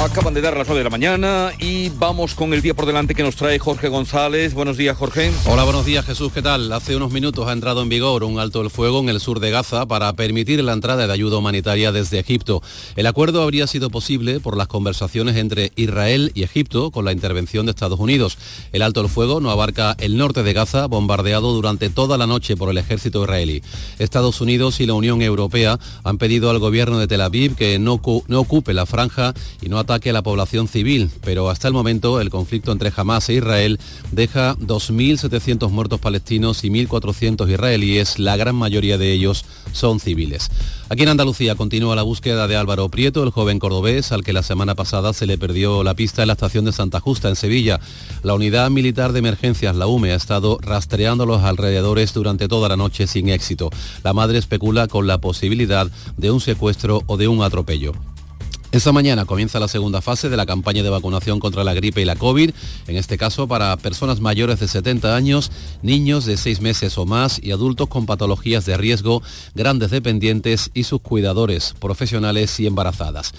Acaban de dar las 9 de la mañana y vamos con el día por delante que nos trae Jorge González. Buenos días, Jorge. Hola, buenos días, Jesús. ¿Qué tal? Hace unos minutos ha entrado en vigor un alto el fuego en el sur de Gaza para permitir la entrada de ayuda humanitaria desde Egipto. El acuerdo habría sido posible por las conversaciones entre Israel y Egipto con la intervención de Estados Unidos. El alto el fuego no abarca el norte de Gaza, bombardeado durante toda la noche por el ejército israelí. Estados Unidos y la Unión Europea han pedido al gobierno de Tel Aviv que no, no ocupe la franja y no ataque a la población civil, pero hasta el momento el conflicto entre Hamas e Israel deja 2.700 muertos palestinos y 1.400 israelíes, la gran mayoría de ellos son civiles. Aquí en Andalucía continúa la búsqueda de Álvaro Prieto, el joven cordobés al que la semana pasada se le perdió la pista en la estación de Santa Justa, en Sevilla. La unidad militar de emergencias, la UME, ha estado rastreando los alrededores durante toda la noche sin éxito. La madre especula con la posibilidad de un secuestro o de un atropello. Esta mañana comienza la segunda fase de la campaña de vacunación contra la gripe y la COVID, en este caso para personas mayores de 70 años, niños de 6 meses o más y adultos con patologías de riesgo, grandes dependientes y sus cuidadores, profesionales y embarazadas.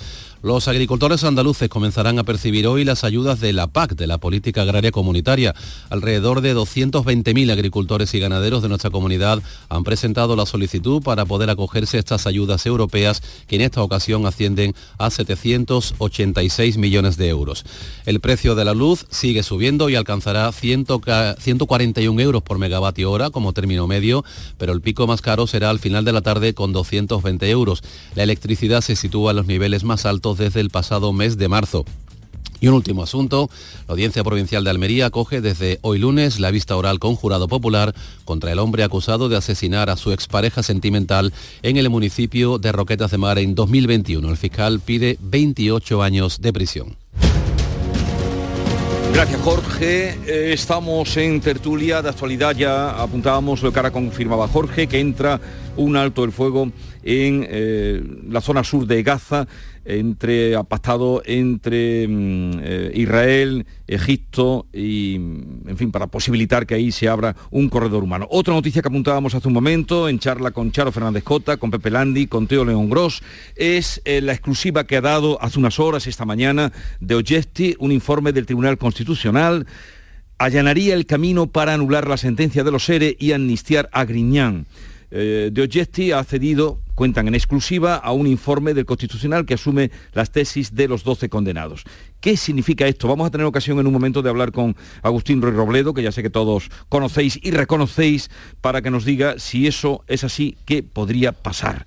Los agricultores andaluces comenzarán a percibir hoy las ayudas de la PAC, de la Política Agraria Comunitaria. Alrededor de 220.000 agricultores y ganaderos de nuestra comunidad han presentado la solicitud para poder acogerse a estas ayudas europeas que en esta ocasión ascienden a 786 millones de euros. El precio de la luz sigue subiendo y alcanzará 141 euros por megavatio hora como término medio, pero el pico más caro será al final de la tarde con 220 euros. La electricidad se sitúa en los niveles más altos desde el pasado mes de marzo. Y un último asunto, la Audiencia Provincial de Almería acoge desde hoy lunes la vista oral con jurado popular contra el hombre acusado de asesinar a su expareja sentimental en el municipio de Roquetas de Mar en 2021. El fiscal pide 28 años de prisión. Gracias Jorge. Eh, estamos en tertulia de actualidad. Ya apuntábamos lo que ahora confirmaba Jorge, que entra un alto el fuego en eh, la zona sur de Gaza entre apastado entre mm, eh, Israel, Egipto y, en fin, para posibilitar que ahí se abra un corredor humano. Otra noticia que apuntábamos hace un momento en charla con Charo Fernández Cota, con Pepe Landi, con Teo León Gross, es eh, la exclusiva que ha dado hace unas horas esta mañana de Ogesti, un informe del Tribunal Constitucional allanaría el camino para anular la sentencia de los ERE y amnistiar a Griñán. Eh, de Ogesti ha cedido cuentan en exclusiva a un informe del Constitucional que asume las tesis de los 12 condenados. ¿Qué significa esto? Vamos a tener ocasión en un momento de hablar con Agustín Ruiz Robledo, que ya sé que todos conocéis y reconocéis, para que nos diga si eso es así, qué podría pasar.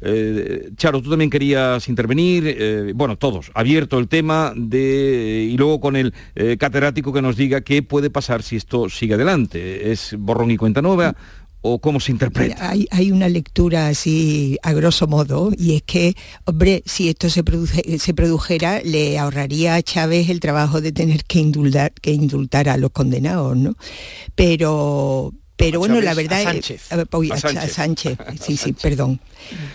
Eh, Charo, tú también querías intervenir, eh, bueno, todos, abierto el tema de, y luego con el eh, catedrático que nos diga qué puede pasar si esto sigue adelante. ¿Es borrón y cuenta nueva? O cómo se interpreta? Hay, una lectura así a grosso modo y es que, hombre, si esto se, produce, se produjera, le ahorraría a Chávez el trabajo de tener que indultar, que indultar a los condenados, ¿no? Pero, pero bueno, la verdad a Sánchez. a, Sánchez. sí, sí, perdón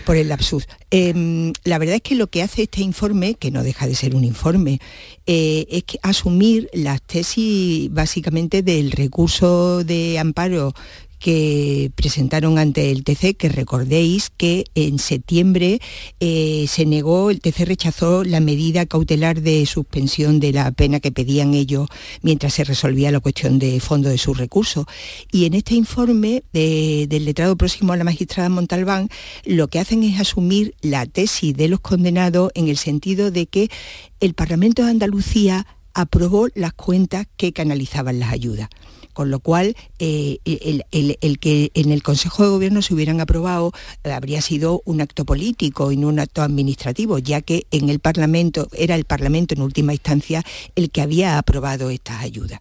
por el lapsus. Em, la verdad es que lo que hace este informe, que no deja de ser un informe, eh, es que asumir las tesis básicamente del recurso de amparo que presentaron ante el TC, que recordéis que en septiembre eh, se negó, el TC rechazó la medida cautelar de suspensión de la pena que pedían ellos mientras se resolvía la cuestión de fondo de sus recursos. Y en este informe del letrado próximo a la magistrada Montalbán, lo que hacen es asumir la tesis de los condenados en el sentido de que el Parlamento de Andalucía aprobó las cuentas que canalizaban las ayudas con lo cual eh, el, que en el Consejo de Gobierno se hubieran aprobado eh, habría sido un acto político y no un acto administrativo, ya que en el Parlamento, era el Parlamento en última instancia el que había aprobado estas ayudas.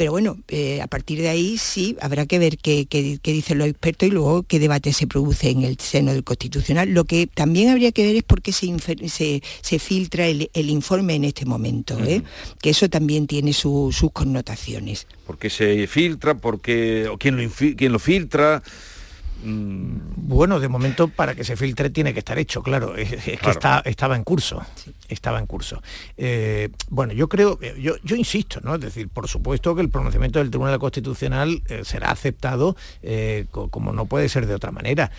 Pero bueno, eh, a partir de ahí sí habrá que ver qué, dicen los expertos y luego qué debate se produce en el seno del Constitucional. Lo que también habría que ver es por qué se, se, filtra el, informe en este momento, ¿eh? que eso también tiene sus connotaciones. ¿Por qué se filtra? ¿Por qué, quién, lo, quién lo filtra? Bueno, de momento para que se filtre tiene que estar hecho, claro, es, que estaba en curso, estaba en curso. Eh, bueno, yo creo, eh, yo, insisto, ¿no? Es decir, por supuesto que el pronunciamiento del Tribunal Constitucional eh, será aceptado como no puede ser de otra manera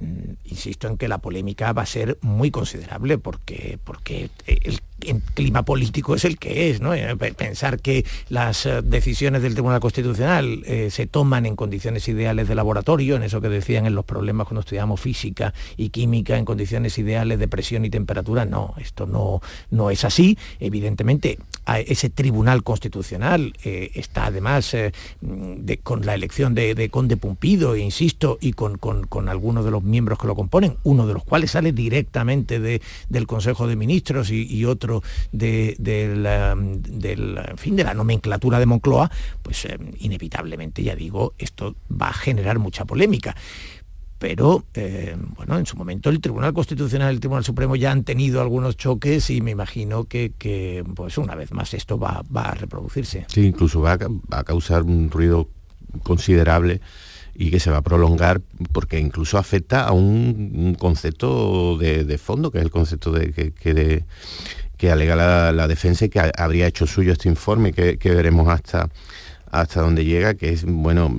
mm, insisto en que la polémica va a ser muy considerable porque, porque el el clima político es el que es, ¿no? Eh, pensar que las eh, decisiones del Tribunal Constitucional eh, se toman en condiciones ideales de laboratorio, en eso que decían en los problemas cuando estudiamos física y química, en condiciones ideales de presión y temperatura, no, esto no, no es así. Evidentemente, ese Tribunal Constitucional está además con la elección de, Conde Pumpido, e insisto, y con, con, algunos de los miembros que lo componen, uno de los cuales sale directamente del Consejo de Ministros y, y otro de, la, fin, de la nomenclatura de Moncloa, pues eh, inevitablemente, ya digo, esto va a generar mucha polémica pero eh, bueno, en su momento el Tribunal Constitucional y el Tribunal Supremo ya han tenido algunos choques y me imagino que, pues una vez más esto va, a reproducirse. Sí, incluso va a, causar un ruido considerable y que se va a prolongar porque incluso afecta a un, concepto de, fondo, que es el concepto de que, de, que alega la, defensa y que habría hecho suyo este informe que, veremos hasta hasta dónde llega, que es bueno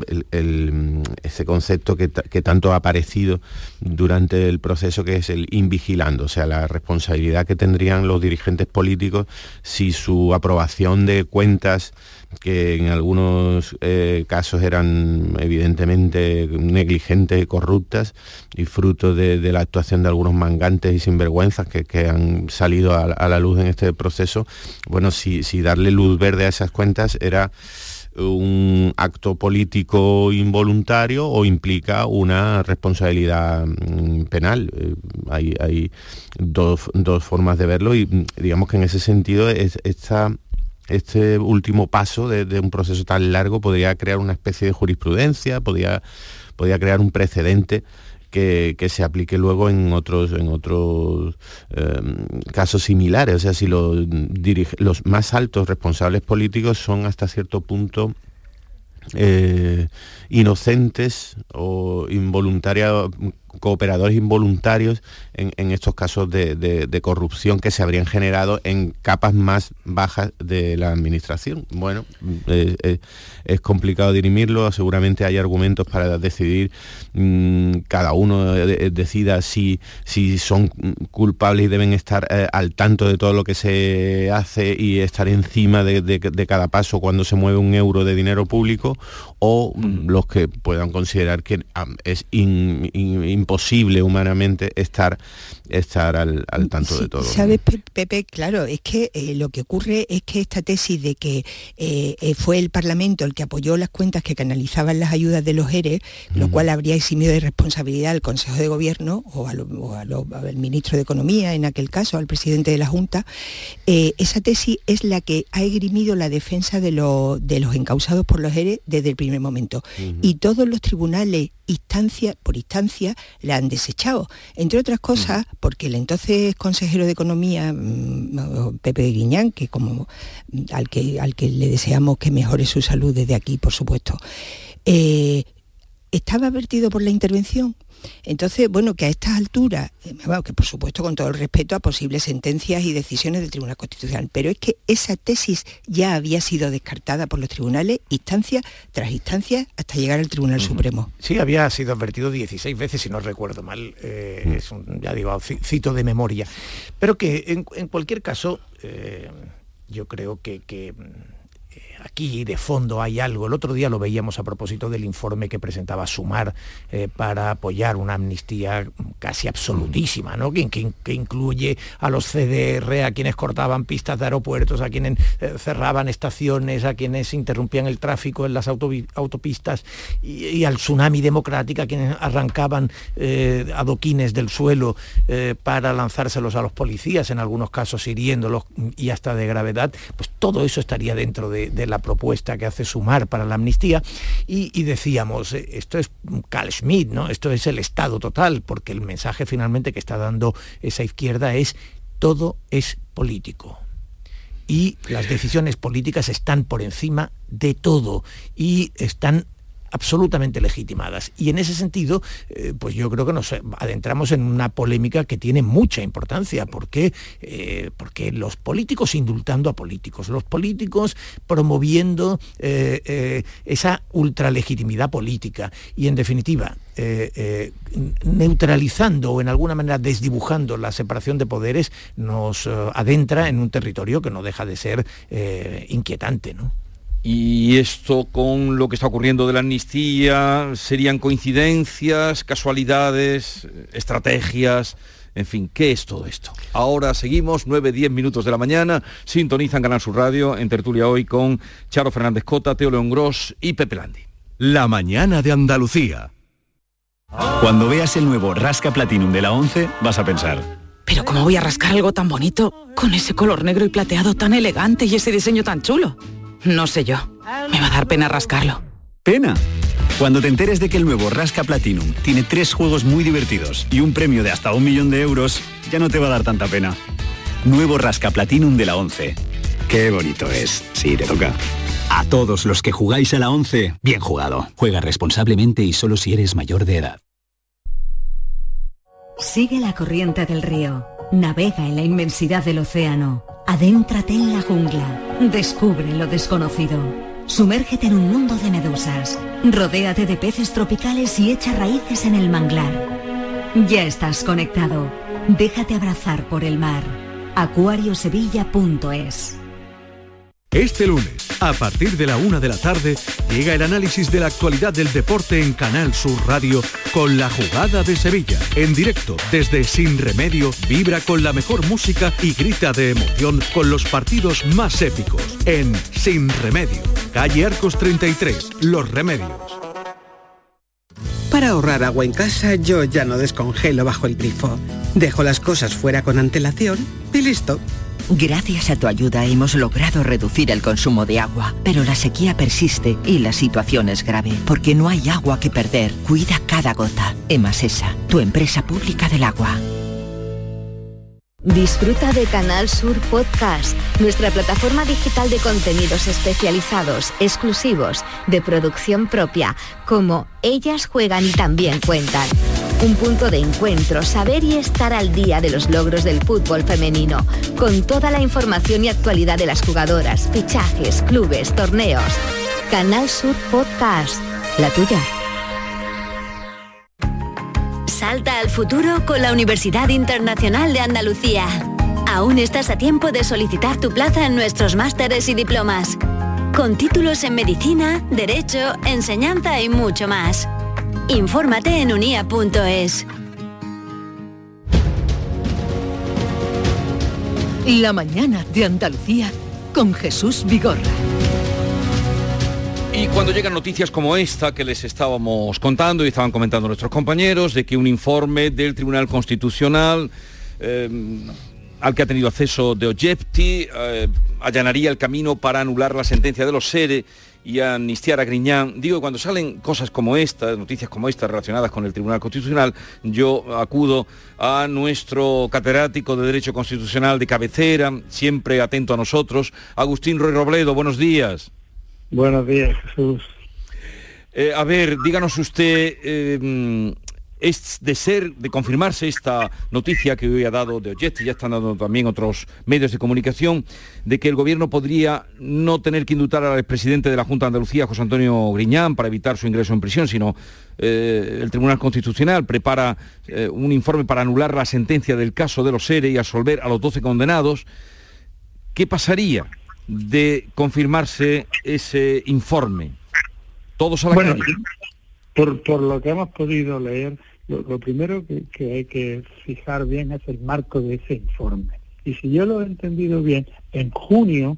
ese concepto que, tanto ha aparecido durante el proceso, que es el invigilando, o sea, la responsabilidad que tendrían los dirigentes políticos si su aprobación de cuentas que en algunos eh, casos eran evidentemente negligentes y corruptas y fruto de, la actuación de algunos mangantes y sinvergüenzas que, han salido a, la luz en este proceso, bueno, si, darle luz verde a esas cuentas era un acto político involuntario o implica una responsabilidad mm, penal. Eh, hay, hay dos, dos, formas de verlo y mm, digamos que en ese sentido es, esta este último paso de, un proceso tan largo podría crear una especie de jurisprudencia, podría, podría crear un precedente que, se aplique luego en otros, en otros em, casos similares. O sea, si los, los más altos responsables políticos son hasta cierto punto eh, inocentes o involuntarios cooperadores involuntarios en, estos casos de, corrupción que se habrían generado en capas más bajas de la administración. Bueno, es complicado dirimirlo, seguramente hay argumentos para decidir, mm, cada uno decida si, si son culpables y deben estar eh, al tanto de todo lo que se hace y estar encima de, cada paso cuando se mueve un euro de dinero público, o mm, los que puedan considerar que es imposible humanamente estar, estar al, tanto de todo. ¿Sabes, Pepe? Claro, es que eh, lo que ocurre es que esta tesis de que eh, fue el Parlamento el que apoyó las cuentas que canalizaban las ayudas de los ERE, lo cual habría eximido de responsabilidad al Consejo de Gobierno o, al ministro de Economía, en aquel caso, al presidente de la Junta, eh, esa tesis es la que ha esgrimido la defensa de, los encausados por los ERE desde el primer momento. Y todos los tribunales, instancia por instancia, la han desechado. Entre otras cosas, porque el entonces consejero de Economía, mm, Pepe Guiñán, que como al que, al que le deseamos que mejore su salud de aquí, por supuesto, eh, estaba advertido por la intervención. Entonces, bueno, que a estas alturas, eh, que por supuesto con todo el respeto a posibles sentencias y decisiones del Tribunal Constitucional, pero es que esa tesis ya había sido descartada por los tribunales, instancia tras instancia, hasta llegar al Tribunal Supremo. Sí, había sido advertido 16 veces, si no recuerdo mal, eh, mm. es un, ya digo, cito de memoria. Pero que en, cualquier caso, yo creo que aquí de fondo hay algo. El otro día lo veíamos a propósito del informe que presentaba Sumar eh, para apoyar una amnistía casi absolutísima, ¿no? que, incluye a los CDR, a quienes cortaban pistas de aeropuertos, a quienes eh, cerraban estaciones, a quienes interrumpían el tráfico en las autopistas y, al tsunami democrático, a quienes arrancaban eh, adoquines del suelo para lanzárselos a los policías, en algunos casos hiriéndolos y hasta de gravedad, pues todo eso estaría dentro de, la propuesta que hace Sumar para la amnistía. Y, decíamos, eh, esto es Carl Schmitt, ¿no? esto es el Estado total, porque el mensaje finalmente que está dando esa izquierda es todo es político. Y las decisiones políticas están por encima de todo. Y están absolutamente legitimadas. Y en ese sentido, eh, pues yo creo que nos adentramos en una polémica que tiene mucha importancia, porque, eh, porque los políticos indultando a políticos, los políticos promoviendo eh, esa ultralegitimidad política y en definitiva neutralizando o en alguna manera desdibujando la separación de poderes, nos adentra en un territorio que no deja de ser inquietante. ¿no? Y esto con lo que está ocurriendo de la amnistía, ¿serían coincidencias, casualidades, estrategias? En fin, ¿qué es todo esto? Ahora seguimos, 9-10 minutos de la mañana, sintonizan Canal Sur Radio en tertulia hoy con Charo Fernández Cota, Teo León Gross y Pepe Landi. La mañana de Andalucía. Cuando veas el nuevo Rasca Platinum de la 11, vas a pensar. Pero ¿cómo voy a rascar algo tan bonito? Con ese color negro y plateado tan elegante y ese diseño tan chulo. No sé yo. Me va a dar pena rascarlo. ¿Pena? Cuando te enteres de que el nuevo Rasca Platinum tiene tres juegos muy divertidos y un premio de hasta un millón de euros, ya no te va a dar tanta pena. Nuevo Rasca Platinum de la 11. Qué bonito es. Sí, te toca. A todos los que jugáis a la 11, bien jugado. Juega responsablemente y solo si eres mayor de edad. Sigue la corriente del río. Navega en la inmensidad del océano. Adéntrate en la jungla. Descubre lo desconocido. Sumérgete en un mundo de medusas. Rodéate de peces tropicales y echa raíces en el manglar. Ya estás conectado. Déjate abrazar por el mar. acuariosevilla.es este lunes, a partir de la una de la tarde, llega el análisis de la actualidad del deporte en Canal Sur Radio con la jugada de Sevilla. En directo, desde Sin Remedio, vibra con la mejor música y grita de emoción con los partidos más épicos. En Sin Remedio, calle Arcos 33, Los Remedios. Para ahorrar agua en casa, yo ya no descongelo bajo el grifo. Dejo las cosas fuera con antelación y listo. Gracias a tu ayuda hemos logrado reducir el consumo de agua, pero la sequía persiste y la situación es grave, porque no hay agua que perder. Cuida cada gota. Emasesa, tu empresa pública del agua. Disfruta de Canal Sur Podcast, nuestra plataforma digital de contenidos especializados, exclusivos, de producción propia, como Ellas juegan y también cuentan. Un punto de encuentro, saber y estar al día de los logros del fútbol femenino, con toda la información y actualidad de las jugadoras, fichajes, clubes, torneos. Canal Sur Podcast, la tuya. Salta al futuro con la Universidad Internacional de Andalucía. Aún estás a tiempo de solicitar tu plaza en nuestros másteres y diplomas. Con títulos en medicina, derecho, enseñanza y mucho más. Infórmate en unia.es. La mañana de Andalucía con Jesús Vigorra. Y cuando llegan noticias como esta que les estábamos contando y estaban comentando nuestros compañeros, de que un informe del Tribunal Constitucional eh, al que ha tenido acceso de Ojepti eh, allanaría el camino para anular la sentencia de los SERE y amnistiar a Griñán. Digo, cuando salen cosas como esta, noticias como estas relacionadas con el Tribunal Constitucional, yo acudo a nuestro catedrático de Derecho Constitucional de cabecera, siempre atento a nosotros, Agustín Roy Robledo. Buenos días. Buenos días, Jesús. Eh, a ver, díganos usted, eh, es de ser, de confirmarse esta noticia que hoy ha dado de Ojet, y ya están dando también otros medios de comunicación, de que el gobierno podría no tener que indultar al expresidente de la Junta de Andalucía, José Antonio Griñán, para evitar su ingreso en prisión, sino eh, el Tribunal Constitucional prepara eh, un informe para anular la sentencia del caso de los SERE y absolver a los 12 condenados. ¿Qué pasaría de confirmarse ese informe? Todos a la bueno, por, por lo que hemos podido leer, lo, primero que, hay que fijar bien es el marco de ese informe. Y si yo lo he entendido bien, en junio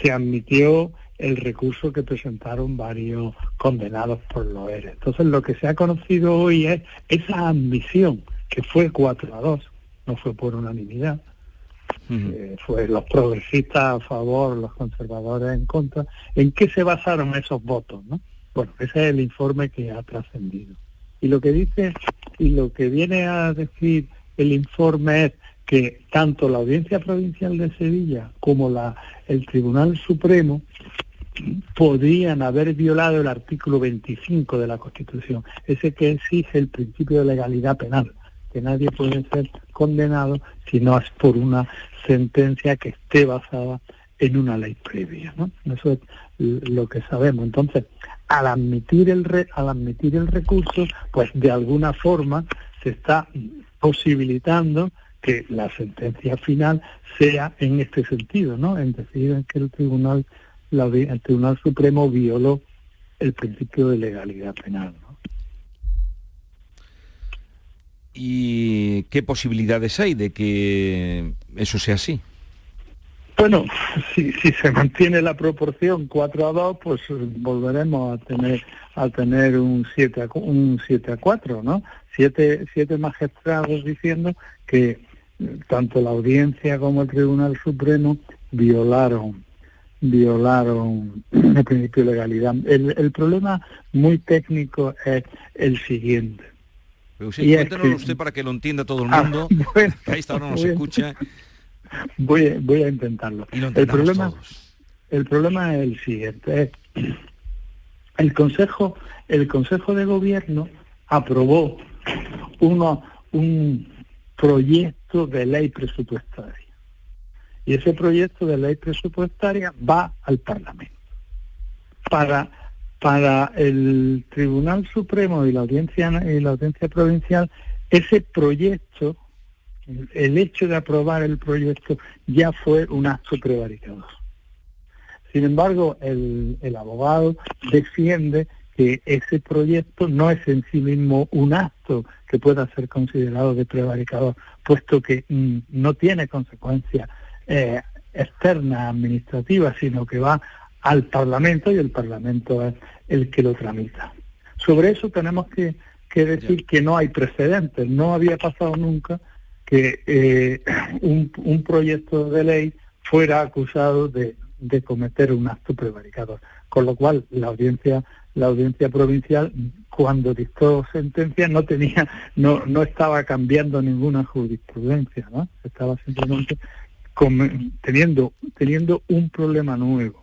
se admitió el recurso que presentaron varios condenados por los ERE. Entonces lo que se ha conocido hoy es esa admisión, que fue 4 a 2, no fue por unanimidad, eh, fue los progresistas a favor, los conservadores en contra. ¿En qué se basaron esos votos? ¿no? Bueno, ese es el informe que ha trascendido. Y lo que dice y lo que viene a decir el informe es que tanto la Audiencia Provincial de Sevilla como la, el Tribunal Supremo podrían haber violado el artículo 25 de la Constitución, ese que exige el principio de legalidad penal, que nadie puede ser condenado si no es por una sentencia que esté basada en una ley previa. ¿no? Eso es lo que sabemos. Entonces, al admitir el, al admitir el recurso, pues de alguna forma se está posibilitando que la sentencia final sea en este sentido, ¿no? En decir que el tribunal, el Tribunal Supremo violó el principio de legalidad penal. ¿Y qué posibilidades hay de que eso sea así? Bueno, si, si se mantiene la proporción 4 a 2, pues volveremos a tener a tener un 7 a, un 7 a 4, ¿no? Siete, siete magistrados diciendo que tanto la audiencia como el Tribunal Supremo violaron violaron el principio de legalidad. El, el problema muy técnico es el siguiente. Pero usted, cuéntenos usted para que lo entienda todo el ah, mundo, que ahí está ahora no se escucha. Voy, voy a intentarlo. el problema, el problema es el siguiente. El Consejo, el Consejo de Gobierno aprobó uno, un proyecto de ley presupuestaria. Y ese proyecto de ley presupuestaria va al Parlamento. Para, para el Tribunal Supremo y la Audiencia, y la audiencia Provincial, ese proyecto, el hecho de aprobar el proyecto ya fue un acto prevaricador. Sin embargo, el, el abogado defiende que ese proyecto no es en sí mismo un acto que pueda ser considerado de prevaricador, puesto que mm, no tiene consecuencias eh, externas administrativas, sino que va al Parlamento y el Parlamento es el que lo tramita. Sobre eso tenemos que, decir que no hay precedentes, no había pasado nunca que eh, un, proyecto de ley fuera acusado de, de cometer un acto prevaricador. Con lo cual, la audiencia la audiencia provincial cuando dictó sentencia no tenía no no estaba cambiando ninguna jurisprudencia no estaba simplemente teniendo teniendo un problema nuevo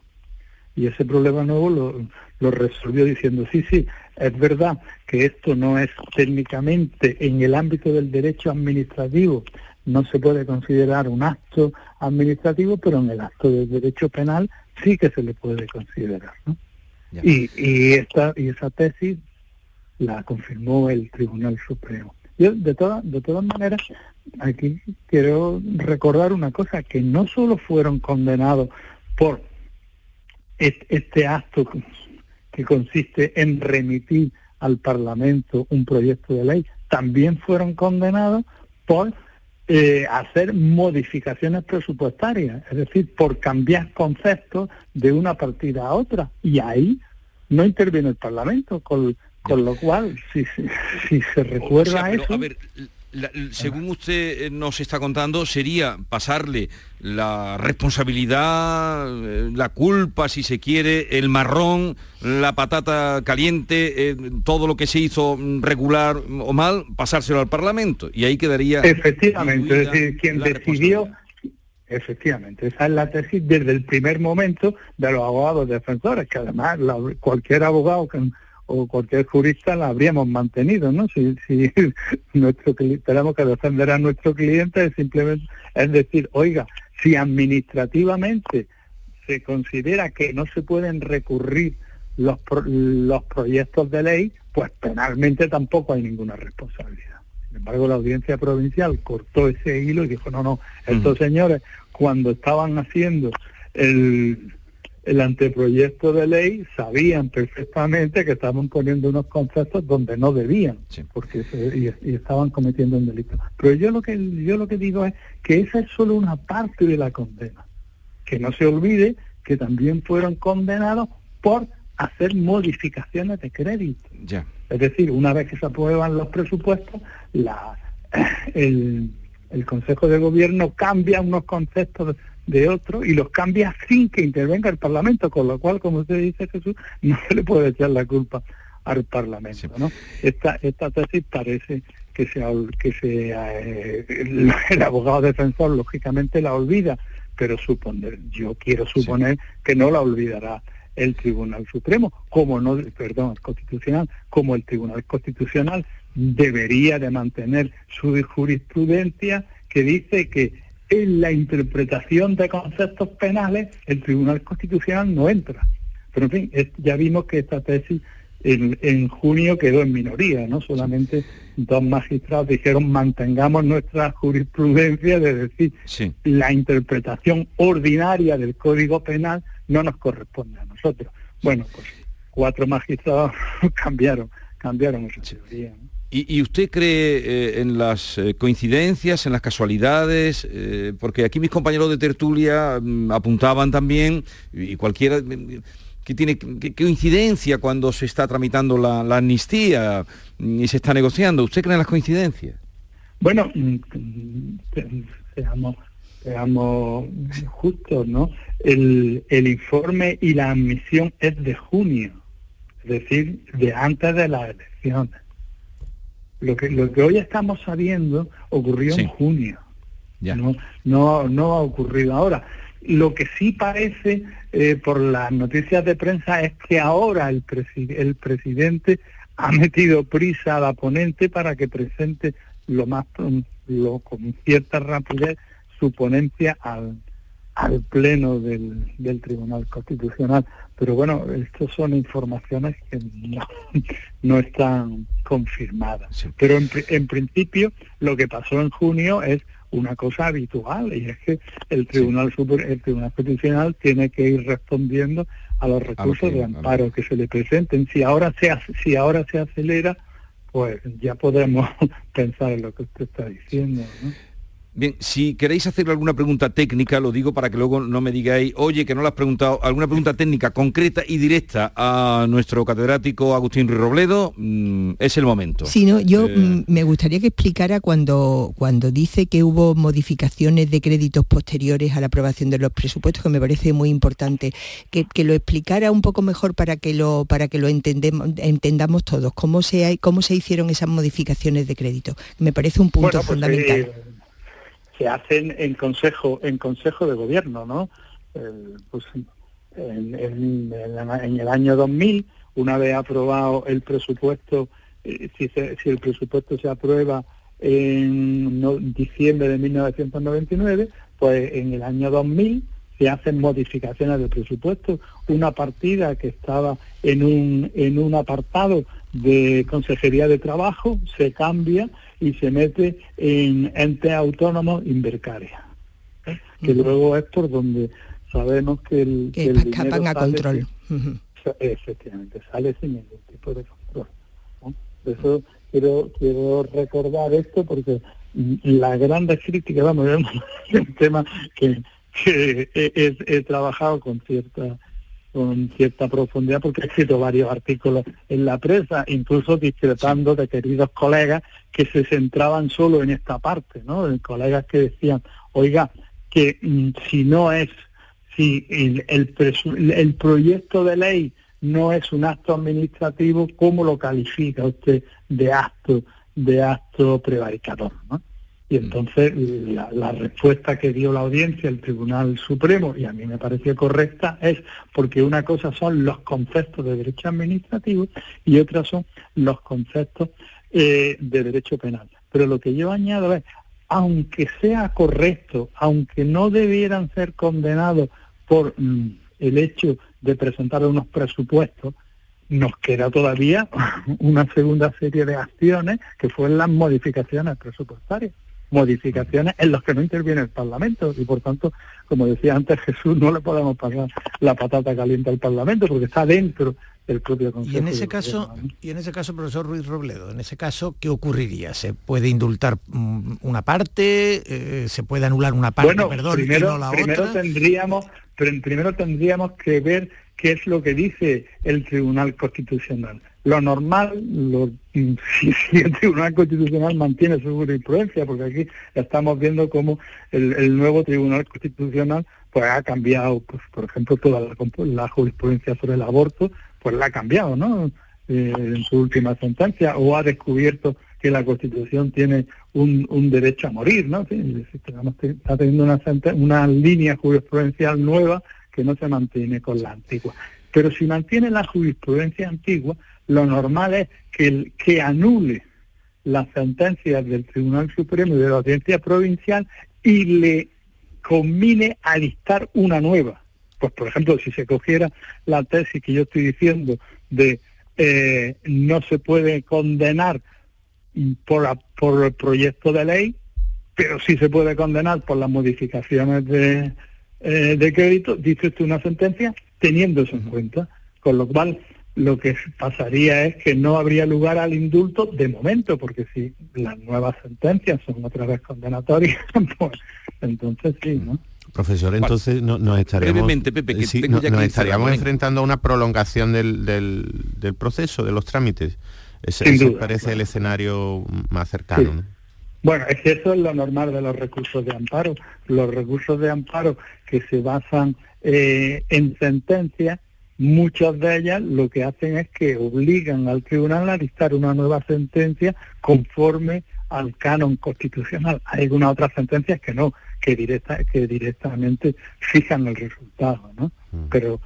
y ese problema nuevo lo, lo resolvió diciendo sí sí es verdad que esto no es técnicamente en el ámbito del derecho administrativo no se puede considerar un acto administrativo pero en el acto del derecho penal sí que se le puede considerar ¿no? Y, y, esta, y esa tesis la confirmó el Tribunal Supremo. Yo, de, todas de todas maneras, aquí quiero recordar una cosa, que no solo fueron condenados por este acto que consiste en remitir al Parlamento un proyecto de ley, también fueron condenados por eh, hacer modificaciones presupuestarias, es decir, por cambiar conceptos de una partida a otra. Y ahí no interviene el Parlamento, con, con lo cual, si, si, se recuerda eso... A ver, según usted eh, nos está contando, sería pasarle la responsabilidad, eh, la culpa, si se quiere, el marrón, la patata caliente, eh, todo lo que se hizo regular o mal, pasárselo al Parlamento. Y ahí quedaría... Efectivamente, es decir, quien decidió... Efectivamente, esa es la tesis desde el primer momento de los abogados defensores, que además cualquier abogado que o cualquier jurista la habríamos mantenido, ¿no? Si, si nuestro tenemos que defender a nuestro cliente es simplemente es decir, oiga, si administrativamente se considera que no se pueden recurrir los, los proyectos de ley, pues penalmente tampoco hay ninguna responsabilidad. Sin embargo, la audiencia provincial cortó ese hilo y dijo, no, no, estos señores cuando estaban haciendo el el anteproyecto de ley sabían perfectamente que estaban poniendo unos conceptos donde no debían, porque y, estaban cometiendo un delito. Pero yo lo que yo lo que digo es que esa es solo una parte de la condena. Que no se olvide que también fueron condenados por hacer modificaciones de crédito. Ya. Es decir, una vez que se aprueban los presupuestos, la, el, el Consejo de Gobierno cambia unos conceptos de otro y los cambia sin que intervenga el Parlamento, con lo cual, como usted dice Jesús, no se le puede echar la culpa al Parlamento. ¿no? Esta, esta tesis parece que, se, que se, eh, el, abogado defensor lógicamente la olvida, pero suponer, yo quiero suponer que no la olvidará el Tribunal Supremo, como no, perdón, el Constitucional, como el Tribunal Constitucional debería de mantener su jurisprudencia que dice que en la interpretación de conceptos penales el Tribunal Constitucional no entra. Pero en fin, ya vimos que esta tesis en, junio quedó en minoría, ¿no? Solamente dos magistrados dijeron mantengamos nuestra jurisprudencia de decir la interpretación ordinaria del Código Penal no nos corresponde a nosotros. Bueno, pues cuatro magistrados cambiaron, cambiaron esa teoría. ¿Y, usted cree eh, en las eh, coincidencias, en las casualidades? Eh, porque aquí mis compañeros de tertulia mm, apuntaban también, y cualquiera que tiene que, coincidencia cuando se está tramitando la, amnistía y se está negociando. ¿Usted cree en las coincidencias? Bueno, mm, seamos, seamos justos, ¿no? El, el informe y la admisión es de junio, es decir, de antes de las elecciones. Lo que, lo que hoy estamos sabiendo ocurrió en junio. No, no, no ha ocurrido ahora. Lo que sí parece eh, por las noticias de prensa es que ahora el, el presidente ha metido prisa a la ponente para que presente lo más lo, con cierta rapidez su ponencia al, al pleno del, del Tribunal Constitucional. Pero bueno, estas son informaciones que no, están confirmadas. Pero en, en principio lo que pasó en junio es una cosa habitual y es que el Tribunal Super, el Tribunal Constitucional tiene que ir respondiendo a los recursos de amparo que se le presenten. Si ahora se si ahora se acelera, pues ya podemos pensar en lo que usted está diciendo. ¿no? Bien, si queréis hacerle alguna pregunta técnica, lo digo para que luego no me digáis, oye, que no le has preguntado, alguna pregunta técnica concreta y directa a nuestro catedrático Agustín Ruiz Robledo, mm, es el momento. Sí, no, yo eh, mm, me gustaría que explicara cuando, cuando dice que hubo modificaciones de créditos posteriores a la aprobación de los presupuestos, que me parece muy importante, que, lo explicara un poco mejor para que lo, para que lo entendemos, entendamos todos, cómo se, cómo se hicieron esas modificaciones de crédito. Me parece un punto pues, fundamental. Eh, se hacen en consejo en consejo de gobierno no pues en, el año 2000 una vez aprobado el presupuesto eh, si, si el presupuesto se aprueba en diciembre de 1999 pues en el año 2000 se hacen modificaciones del presupuesto. Una partida que estaba en un en un apartado de consejería de trabajo se cambia y se mete en ente autónomo Invercaria, ¿eh? que luego es por donde sabemos que el, que, el escapan a control. efectivamente, sale sin ningún tipo de control. Por eso quiero, quiero recordar esto porque la gran crítica, vamos, es un tema que, que he trabajado con cierta con cierta profundidad porque he escrito varios artículos en la prensa, incluso discrepando de queridos colegas que se centraban solo en esta parte, ¿no? De colegas que decían, oiga, que mm, si no es, si el, el, proyecto de ley no es un acto administrativo, ¿cómo lo califica usted de acto, de acto prevaricador, ¿no? Y entonces la, respuesta que dio la audiencia, el Tribunal Supremo, y a mí me pareció correcta, es porque una cosa son los conceptos de derecho administrativo y otra son los conceptos eh, de derecho penal. Pero lo que yo añado es, aunque sea correcto, aunque no debieran ser condenados por mm, el hecho de presentar unos presupuestos, nos queda todavía una segunda serie de acciones que fueron las modificaciones presupuestarias modificaciones en los que no interviene el Parlamento y por tanto, como decía antes Jesús, no le podemos pasar la patata caliente al Parlamento porque está dentro del propio Consejo. Y en ese caso, y en ese caso, profesor Ruiz Robledo, en ese caso, ¿qué ocurriría? ¿Se puede indultar mm, una parte? Eh, ¿Se puede anular una parte, bueno, perdón, primero, y no la primero Tendríamos, primero tendríamos que ver qué es lo que dice el Tribunal Constitucional lo normal, lo, si, el Tribunal Constitucional mantiene su jurisprudencia, porque aquí estamos viendo cómo el, nuevo Tribunal Constitucional pues ha cambiado, pues por ejemplo, toda la, jurisprudencia sobre el aborto, pues la ha cambiado, ¿no? Eh, en su última sentencia, o ha descubierto que la Constitución tiene un, un derecho a morir, ¿no? está teniendo una, una línea jurisprudencial nueva que no se mantiene con la antigua. Pero si mantiene la jurisprudencia antigua, lo normal es que, el, que anule las sentencias del Tribunal Supremo y de la Audiencia Provincial y le combine a dictar una nueva. Pues, por ejemplo, si se cogiera la tesis que yo estoy diciendo de eh, no se puede condenar por, por el proyecto de ley, pero sí se puede condenar por las modificaciones de, eh, de crédito, dice usted una sentencia teniendo eso en cuenta. Con lo cual, lo que pasaría es que no habría lugar al indulto de momento, porque si las nuevas sentencias son otra vez condenatorias, pues entonces sí, ¿no? Profesor, entonces no, nos estaríamos, Pepe, nos estaríamos enfrentando a una prolongación del, del, proceso, de los trámites. Ese, parece el escenario más cercano. Bueno, es que eso es lo normal de los recursos de amparo. Los recursos de amparo que se basan eh, en sentencias, muchas de ellas lo que hacen es que obligan al tribunal a dictar una nueva sentencia conforme al canon constitucional. Hay algunas otras sentencias que no, que, directa, que directamente fijan el resultado, ¿no? Mm. Pero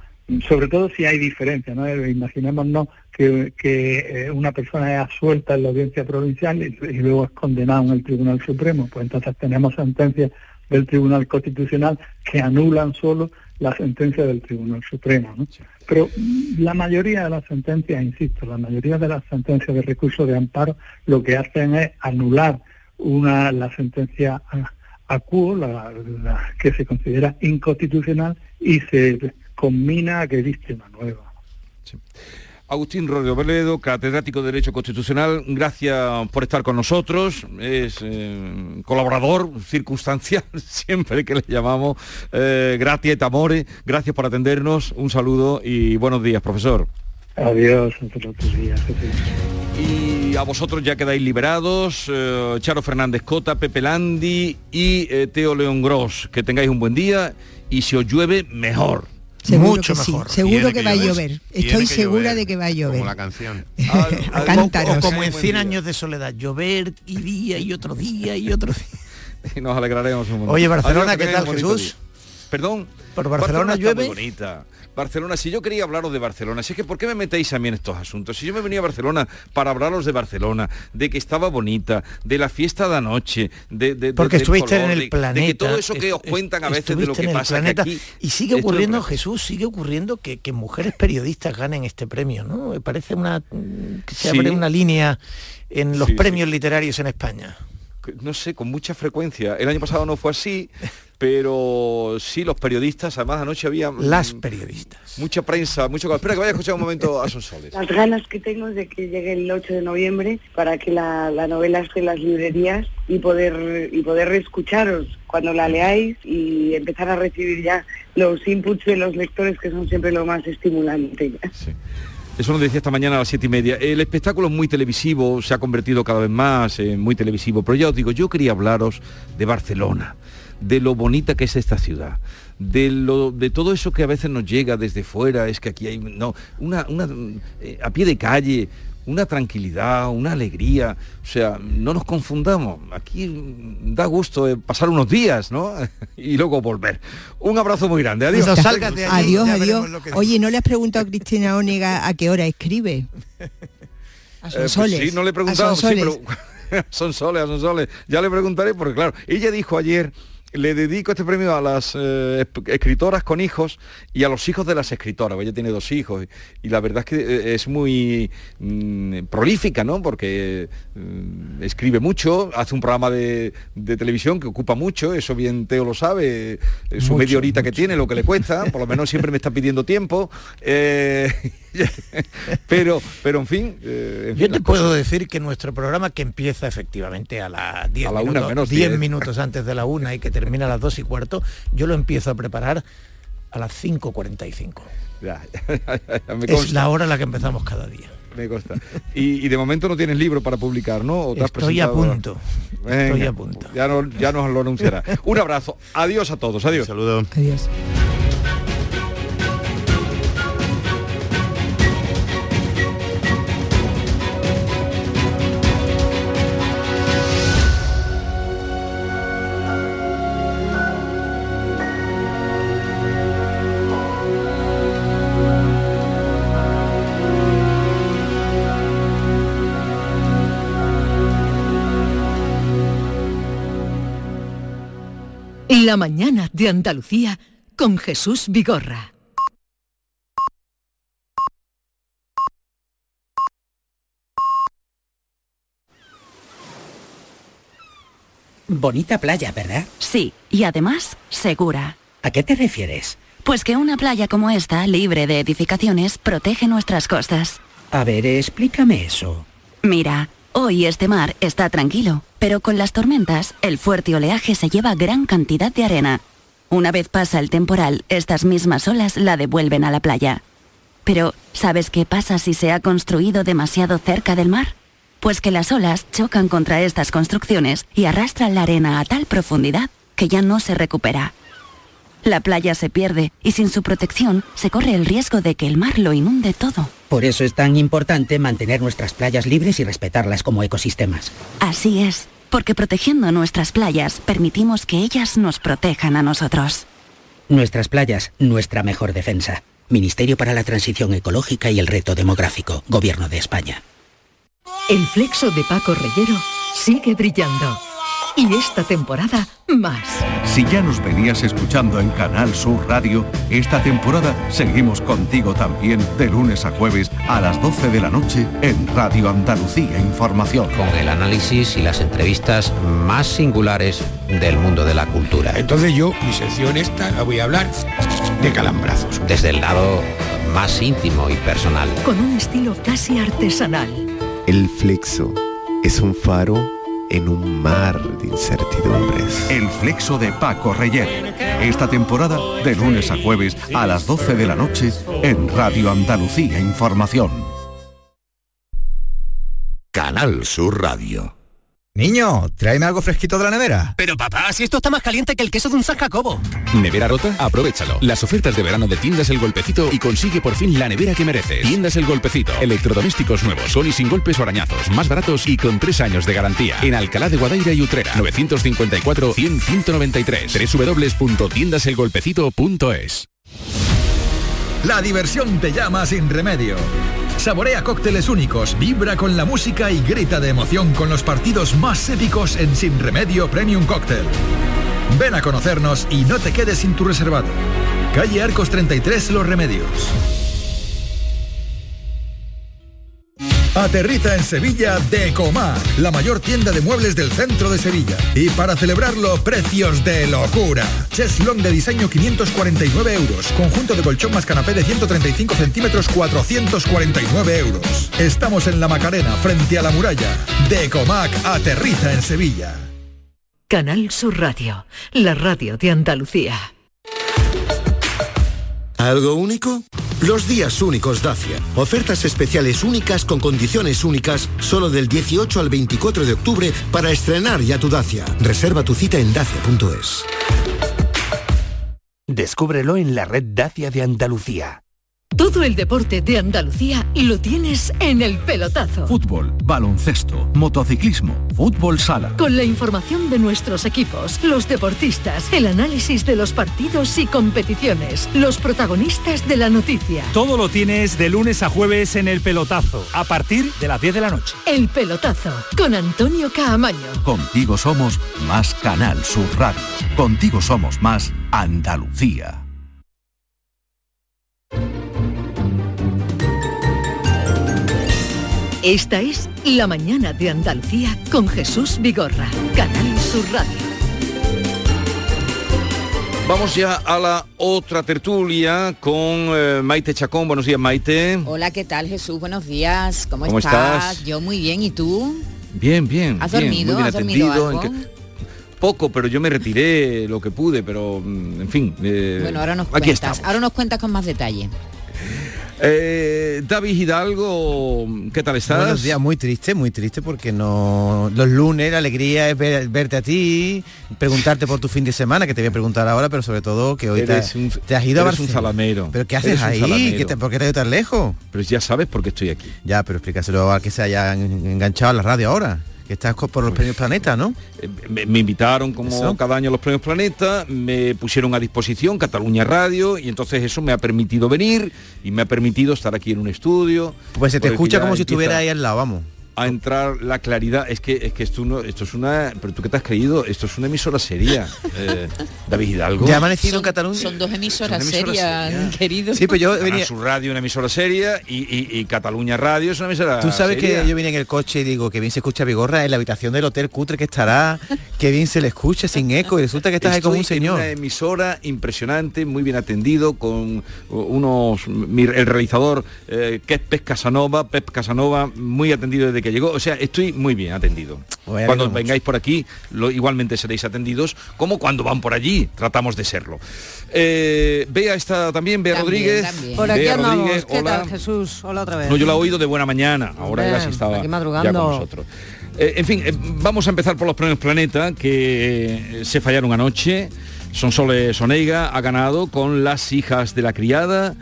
sobre todo si hay diferencia, ¿no? Imaginémonos que, que eh, una persona es asuelta en la audiencia provincial y, luego es condenada en el Tribunal Supremo, pues entonces tenemos sentencias del Tribunal Constitucional que anulan solo la sentencia del Tribunal Supremo. ¿no? Pero la mayoría de las sentencias, insisto, la mayoría de las sentencias de recurso de amparo lo que hacen es anular una la sentencia a, la, que se considera inconstitucional, y se combina a que existe una nueva. Agustín Rodrigo Veledo, catedrático de Derecho Constitucional, gracias por estar con nosotros. Es eh, colaborador circunstancial, siempre que le llamamos. Eh, gracias, Tamore, gracias por atendernos. Un saludo y buenos días, profesor. Adiós, otros días. Y a vosotros ya quedáis liberados, eh, Charo Fernández Cota, Pepe Landi y Teo León Gross. Que tengáis un buen día y si os llueve, mejor. Seguro Mucho que mejor. Seguro que, va a llover. Estoy segura de que va a llover. Como la canción. o, como en 100 años de soledad. Llover y día y otro día y otro día. Y nos alegraremos un momento. Oye, Barcelona, ¿qué tal, Jesús? Perdón. Por Barcelona, llueve. bonita. Barcelona, si yo quería hablaros de Barcelona, si es que ¿por qué me metéis a mí en estos asuntos? Si yo me venía a Barcelona para hablaros de Barcelona, de que estaba bonita, de la fiesta de anoche, de... de Porque estuviste en el planeta. De que todo eso que os cuentan a veces de lo que pasa aquí, Y sigue ocurriendo, Jesús, sigue ocurriendo que, mujeres periodistas ganen este premio, ¿no? Me parece una... que se abre una línea en los premios literarios en España no sé, con mucha frecuencia. El año pasado no fue así, pero sí los periodistas, además anoche había... Mm, Las periodistas. Mucha prensa, mucho... Espera que vaya a escuchar un momento a Sonsoles. Las ganas que tengo de que llegue el 8 de noviembre para que la, novela esté en las librerías y poder, y poder reescucharos cuando la leáis y empezar a recibir ya los inputs de los lectores que son siempre lo más estimulante. Eso nos decía esta mañana a las siete y media. El espectáculo es muy televisivo, se ha convertido cada vez más en muy televisivo, pero ya os digo, yo quería hablaros de Barcelona de lo bonita que es esta ciudad, de, lo, de todo eso que a veces nos llega desde fuera, es que aquí hay no, una, una eh, a pie de calle, una tranquilidad, una alegría. O sea, no nos confundamos. Aquí da gusto pasar unos días, ¿no? y luego volver. Un abrazo muy grande. Adiós. adiós, adiós. Oye, ¿no le has preguntado a Cristina Ónega a qué hora escribe? A son eh, pues sí, no le he preguntado, sí, pero son soles, son soles. Ya le preguntaré porque claro, ella dijo ayer le dedico este premio a las eh, escritoras con hijos y a los hijos de las escritoras. Ella tiene dos hijos y, la verdad es que eh, es muy mm, prolífica, ¿no? Porque mm, escribe mucho, hace un programa de, televisión que ocupa mucho, eso bien Teo lo sabe, eh, su media horita que tiene, lo que le cuesta, por lo menos siempre me está pidiendo tiempo. pero, pero en fin. Eh, Yo te puedo decir que nuestro programa que empieza efectivamente a las 10 minutos, 10 minutos antes de la una y que termina a las 2 y cuarto, yo lo empiezo a preparar a las 5.45. es la hora en la que empezamos cada día. Me consta. Y, de momento no tienes libro para publicar, ¿no? Estoy a punto. Estoy a punto. Ya, no, ya nos lo anunciará. Un abrazo. Adiós a todos. Adiós. Saludos. Adiós. La mañana de Andalucía con Jesús Vigorra. Bonita playa, ¿verdad? Sí, y además segura. ¿A qué te refieres? Pues que una playa como esta, libre de edificaciones, protege nuestras costas. A ver, explícame eso. Mira, hoy este mar está tranquilo, pero con las tormentas, el fuerte oleaje se lleva gran cantidad de arena. Una vez pasa el temporal, estas mismas olas la devuelven a la playa. Pero, ¿sabes qué pasa si se ha construido demasiado cerca del mar? Pues que las olas chocan contra estas construcciones y arrastran la arena a tal profundidad que ya no se recupera. La playa se pierde y sin su protección se corre el riesgo de que el mar lo inunde todo. Por eso es tan importante mantener nuestras playas libres y respetarlas como ecosistemas. Así es, porque protegiendo nuestras playas permitimos que ellas nos protejan a nosotros. Nuestras playas, nuestra mejor defensa. Ministerio para la Transición Ecológica y el Reto Demográfico, Gobierno de España. El flexo de Paco Reyero sigue brillando. Y esta temporada más. Si ya nos venías escuchando en Canal Sur Radio, esta temporada seguimos contigo también de lunes a jueves a las 12 de la noche en Radio Andalucía Información. Con el análisis y las entrevistas más singulares del mundo de la cultura. Entonces yo, mi sección esta, la voy a hablar de calambrazos. Desde el lado más íntimo y personal. Con un estilo casi artesanal. El flexo es un faro en un mar de incertidumbres. El flexo de Paco Reyer. Esta temporada de lunes a jueves a las 12 de la noche en Radio Andalucía Información. Canal Sur Radio. Niño, tráeme algo fresquito de la nevera. Pero papá, si esto está más caliente que el queso de un San Jacobo. ¿Nevera rota? Aprovechalo. Las ofertas de verano de Tiendas El Golpecito y consigue por fin la nevera que mereces. Tiendas El Golpecito. Electrodomésticos nuevos, son y sin golpes o arañazos, más baratos y con tres años de garantía. En Alcalá de Guadaira y Utrera. 954-100-193. www.tiendaselgolpecito.es La diversión te llama sin remedio. Saborea cócteles únicos, vibra con la música y grita de emoción con los partidos más épicos en Sin Remedio Premium Cóctel. Ven a conocernos y no te quedes sin tu reservado. Calle Arcos 33 Los Remedios. Aterriza en Sevilla Decomac, la mayor tienda de muebles del centro de Sevilla. Y para celebrarlo, precios de locura. Cheslong de diseño 549 euros. Conjunto de colchón más canapé de 135 centímetros 449 euros. Estamos en la Macarena, frente a la muralla. Decomac aterriza en Sevilla. Canal Sur Radio, la radio de Andalucía. ¿Algo único? Los días únicos Dacia. Ofertas especiales únicas con condiciones únicas solo del 18 al 24 de octubre para estrenar ya tu Dacia. Reserva tu cita en dacia.es. Descúbrelo en la red Dacia de Andalucía. Todo el deporte de Andalucía lo tienes en el pelotazo. Fútbol, baloncesto, motociclismo, fútbol sala. Con la información de nuestros equipos, los deportistas, el análisis de los partidos y competiciones, los protagonistas de la noticia. Todo lo tienes de lunes a jueves en el pelotazo, a partir de las 10 de la noche. El pelotazo, con Antonio Caamaño. Contigo somos más Canal Sur Radio. Contigo somos más Andalucía. Esta es La Mañana de Andalucía con Jesús Vigorra, Canal Sur Radio. Vamos ya a la otra tertulia con eh, Maite Chacón. Buenos días, Maite. Hola, ¿qué tal, Jesús? Buenos días. ¿Cómo, ¿Cómo estás? estás? Yo muy bien, ¿y tú? Bien, bien. ¿Has bien, dormido? Muy bien ¿Has dormido atendido. algo? en que- Poco, pero yo me retiré lo que pude, pero mm, en fin. eh, Bueno, ahora nos aquí cuentas. estamos. Ahora nos cuentas con más detalle. Eh, David Hidalgo, ¿qué tal estás? Buenos días, muy triste, muy triste porque no los lunes la alegría es ver- verte a ti, preguntarte por tu fin de semana, que te voy a preguntar ahora, pero sobre todo que hoy te, un- te has ido a eres un Barcelona. salamero. ¿Pero qué haces ahí? ¿Qué te- ¿Por qué te has ido tan lejos? Pero ya sabes por qué estoy aquí. Ya, pero explícaselo a que se haya en- enganchado a la radio ahora, que estás por los premios Planeta, ¿no? Eh, Me, me invitaron como Eso. cada año a los premios Planeta, me pusieron a disposición Cataluña Radio y entonces eso me ha permitido venir y me ha permitido estar aquí en un estudio. Pues se te escucha como si estuviera ahí al lado, vamos. A entrar la claridad. Es que es que esto, no, esto es una... Pero tú qué te has creído, esto es una emisora seria. Eh, David Hidalgo. Ya ha amanecido en Son, Cataluña. son dos emisoras Son emisoras serias, querido. Sí, pues yo Canal venía... Sur Radio, una emisora seria, y, y- y Cataluña Radio es una emisora Tú sabes seria. que yo vine en el coche y digo que bien se escucha Vigorra en la habitación del hotel cutre que estará, que bien se le escucha sin eco y resulta que estás ahí como un en señor. una emisora impresionante, muy bien atendido, con unos mi- el realizador eh, que es Pep Casanova, Pep Casanova, muy atendido desde que llegó. O sea, estoy muy bien atendido. Cuando vengáis por aquí, lo- igualmente seréis atendidos, como cuando van por allí, tratamos de serlo. Eh, Bea está también, Bea También, Rodríguez. también. Por aquí Bea andamos. Rodríguez, ¿Qué hola. tal, Jesús? Hola otra vez. No, yo la he oído de buena mañana, ahora Hombre, ya sí estaba aquí ya madrugando. con nosotros. Eh, en fin, eh, vamos a empezar por los premios Planeta, que eh, se fallaron anoche. Sonsoles Soneiga ha ganado con las hijas de la criada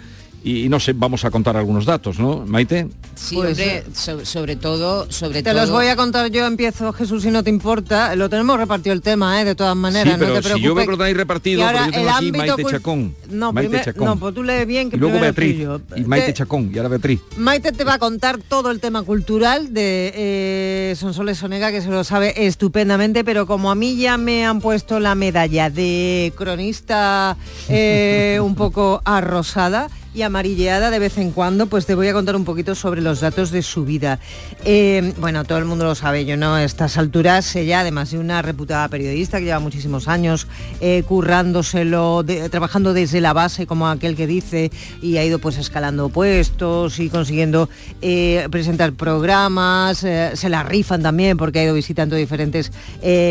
y, y no sé, vamos a contar algunos datos, ¿no, Maite? Sí, Pues, hombre, so- sobre todo, sobre Te todo. los voy a contar yo, empiezo Jesús si no te importa. Lo tenemos repartido el tema, ¿eh? de todas maneras, sí, pero no te si preocupes. yo veo que lo tenéis repartido, ahora pero yo tengo el aquí Maite cul- Chacón. No, Maite primer- Chacón. no, pues tú lee bien que y luego Beatriz. tuyo. Y Maite Te- Chacón, y ahora Beatriz. Maite te va a contar todo el tema cultural de eh, Sonsoles Sonega, que se lo sabe estupendamente, pero como a mí ya me han puesto la medalla de cronista eh, un poco arrosada y amarilleada de vez en cuando, pues te voy a contar un poquito sobre los datos de su vida. Eh, bueno, todo el mundo lo sabe, yo no a estas alturas, ella además de una reputada periodista que lleva muchísimos años eh, currándoselo, de- trabajando desde la base, como aquel que dice, y ha ido pues escalando puestos y consiguiendo eh, presentar programas, eh, se la rifan también porque ha ido visitando diferentes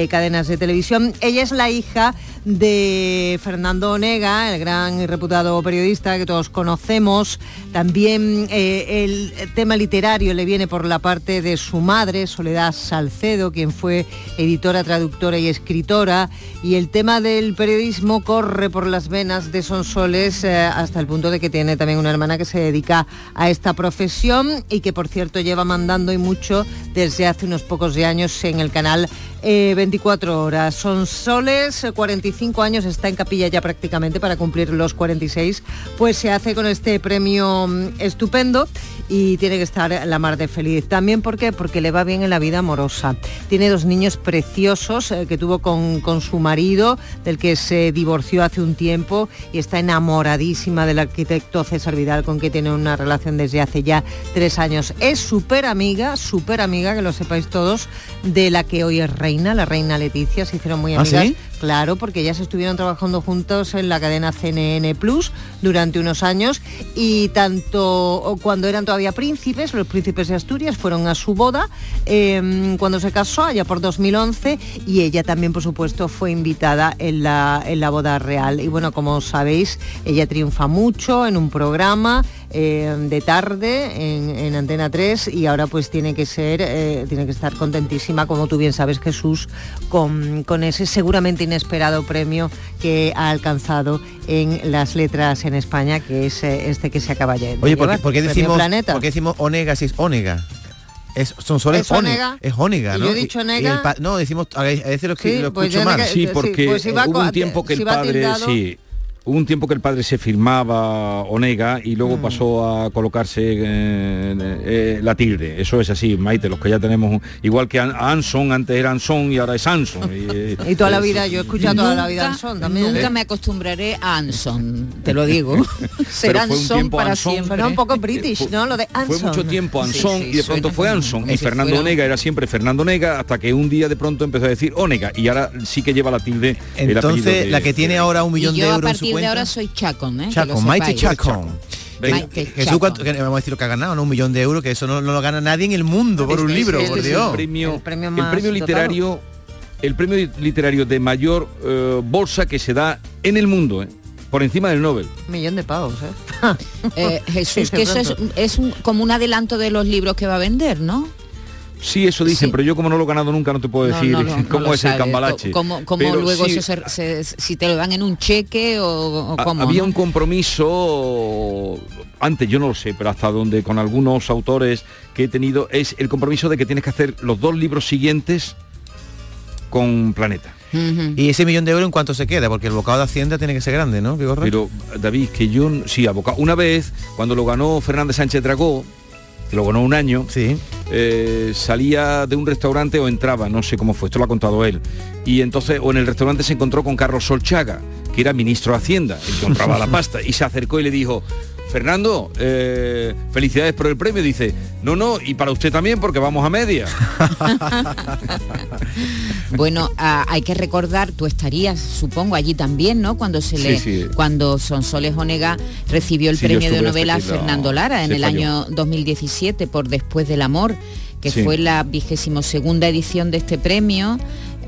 cadenas de televisión. Ella es la hija de Fernando Onega, el gran y reputado periodista que todos conocemos. También eh, el tema literario le viene por la parte de su madre, Soledad Salcedo, quien fue editora, traductora y escritora. Y el tema del periodismo corre por las venas de Sonsoles eh, hasta el punto de que tiene también una hermana que se dedica a esta profesión y que por cierto lleva mandando y mucho desde hace unos pocos de años en el canal eh, 24 horas. Sonsoles, eh, 45 años, está en capilla ya prácticamente para cumplir los 46, pues se hace con este premio mm, estupendo y tiene que estar la mar de feliz. También, ¿por qué? Porque le va bien en la vida amorosa. Tiene dos niños preciosos eh, que tuvo con, con su marido, del que se divorció hace un tiempo y está enamoradísima del arquitecto César Vidal, con que tiene una relación desde hace ya tres años. Es súper amiga, súper amiga, que lo sepáis todos, de la que hoy es reina, la reina Leticia, se hicieron muy ¿Ah, amigas. sí? Claro, porque ellas estuvieron trabajando juntos en la cadena CNN Plus durante unos años y tanto cuando eran todavía príncipes, los príncipes de Asturias fueron a su boda eh, cuando se casó, allá por 2011, y ella también, por supuesto, fue invitada en la, en la boda real. Y bueno, como sabéis, ella triunfa mucho en un programa eh, de tarde en, en Antena 3 y ahora pues tiene que ser, eh, tiene que estar contentísima, como tú bien sabes, Jesús, con, con ese seguramente inesperado premio que ha alcanzado en las letras en España, que es eh, este que se acaba ya de Oye, ¿por por qué decimos, Planeta. por qué decimos Onega si es Onega? Es, son solo Es Onega. Es Onega, ¿no? yo he dicho Y- y Onega. el pa- no, decimos, a veces lo, Sí, lo pues escucho mal. Sí, sí, porque pues si va hubo un tiempo que si el padre, tildado- sí, hubo un tiempo que el padre se firmaba Onega y Mm. luego pasó a colocarse eh, eh, la tilde. Eso es así, Maite, los que ya tenemos, un- igual que An- Anson, antes era Anson y ahora es Anson. Y, Y toda la eh, vida, yo he escuchado toda la vida Anson también. Nunca ¿eh? me acostumbraré a Anson, te lo digo. Será Anson para Anson. siempre. Un poco british, ¿no? Lo de Anson. Fue mucho tiempo Anson Sí, sí, y de pronto fue Anson. Y Fernando fuera- Onega era siempre Fernando Onega hasta que un día de pronto empezó a decir Onega y ahora sí que lleva la tilde. el apellido Entonces, de- la que tiene ahora un millón de euros en su partir de cuenta. ahora soy Chacon, ¿eh? Lo Maite. Maite Jesús. ¿cuánto- que vamos a decir lo que ha ganado, ¿no? Un millón de euros, que eso no, no lo gana nadie en el mundo por un Este- libro, este por es el Dios. el premio, El premio el más premio dotado. literario, el premio literario de mayor eh, bolsa que se da en el mundo, ¿eh? por encima del Nobel. Un millón de pavos, ¿eh? Eh, Jesús, que eso es, pronto. es un- como un adelanto de los libros que va a vender, ¿no? Sí, eso dicen, Sí. pero yo como no lo he ganado nunca no te puedo decir no, no, no cómo es el cambalache. Cómo, cómo Pero luego sí, eso se- se- si te lo dan en un cheque o, cómo. había ¿no? un compromiso antes yo no lo sé pero hasta donde con algunos autores que he tenido es el compromiso de que tienes que hacer los dos libros siguientes con Planeta. Y ese millón de euros en cuánto se queda, porque el bocado de Hacienda tiene que ser grande, ¿no? Vigorra? pero David que yo sí abocado una vez cuando lo ganó Fernández Sánchez Dragó que lo ganó un año, eh, salía de un restaurante o entraba, no sé cómo fue, esto lo ha contado él. Y entonces, o en el restaurante se encontró con Carlos Solchaga, que era ministro de Hacienda, compraba la pasta, y se acercó y le dijo, Fernando, eh, felicidades por el premio. Dice, no, no, y para usted también porque vamos a media. bueno, hay que recordar, tú estarías, supongo, allí también, ¿no? Cuando se le, Sí, sí. cuando Sonsoles Onega recibió el Sí, premio de novela la- Fernando Lara en el falló. año 2017 por Después del Amor, que fue la vigésimo segunda edición de este premio.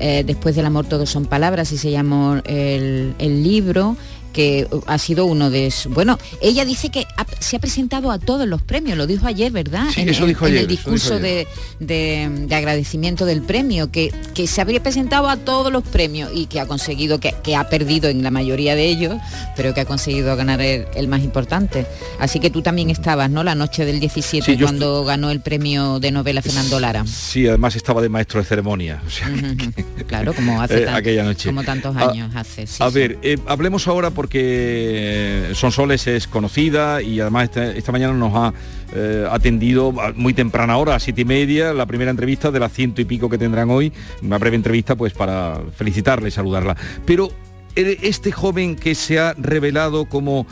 Eh, Después del amor todo son palabras y se llamó el, el libro que ha sido uno de sus... Bueno, ella dice que ha- se ha presentado a todos los premios, lo dijo ayer, ¿verdad? Sí, en, eso en- dijo en ayer, el eso dijo discurso de, de- de agradecimiento del premio, que, que se habría presentado a todos los premios y que ha conseguido, que, que ha perdido en la mayoría de ellos, pero que ha conseguido ganar el, el más importante. Así que tú también estabas, ¿no? La noche del 17, Sí, yo cuando ganó el premio de novela Fernando Lara. Sí, además estaba de maestro de ceremonia. o sea, Claro, como hace eh, tan- aquella noche. como tantos años hace. sí, a ver, eh, hablemos ahora porque Sonsoles es conocida y además esta, mañana nos ha eh, atendido muy temprana hora, a siete y media, la primera entrevista de las ciento y pico que tendrán hoy, una breve entrevista pues para felicitarla y saludarla. Pero eh, este joven que se ha revelado como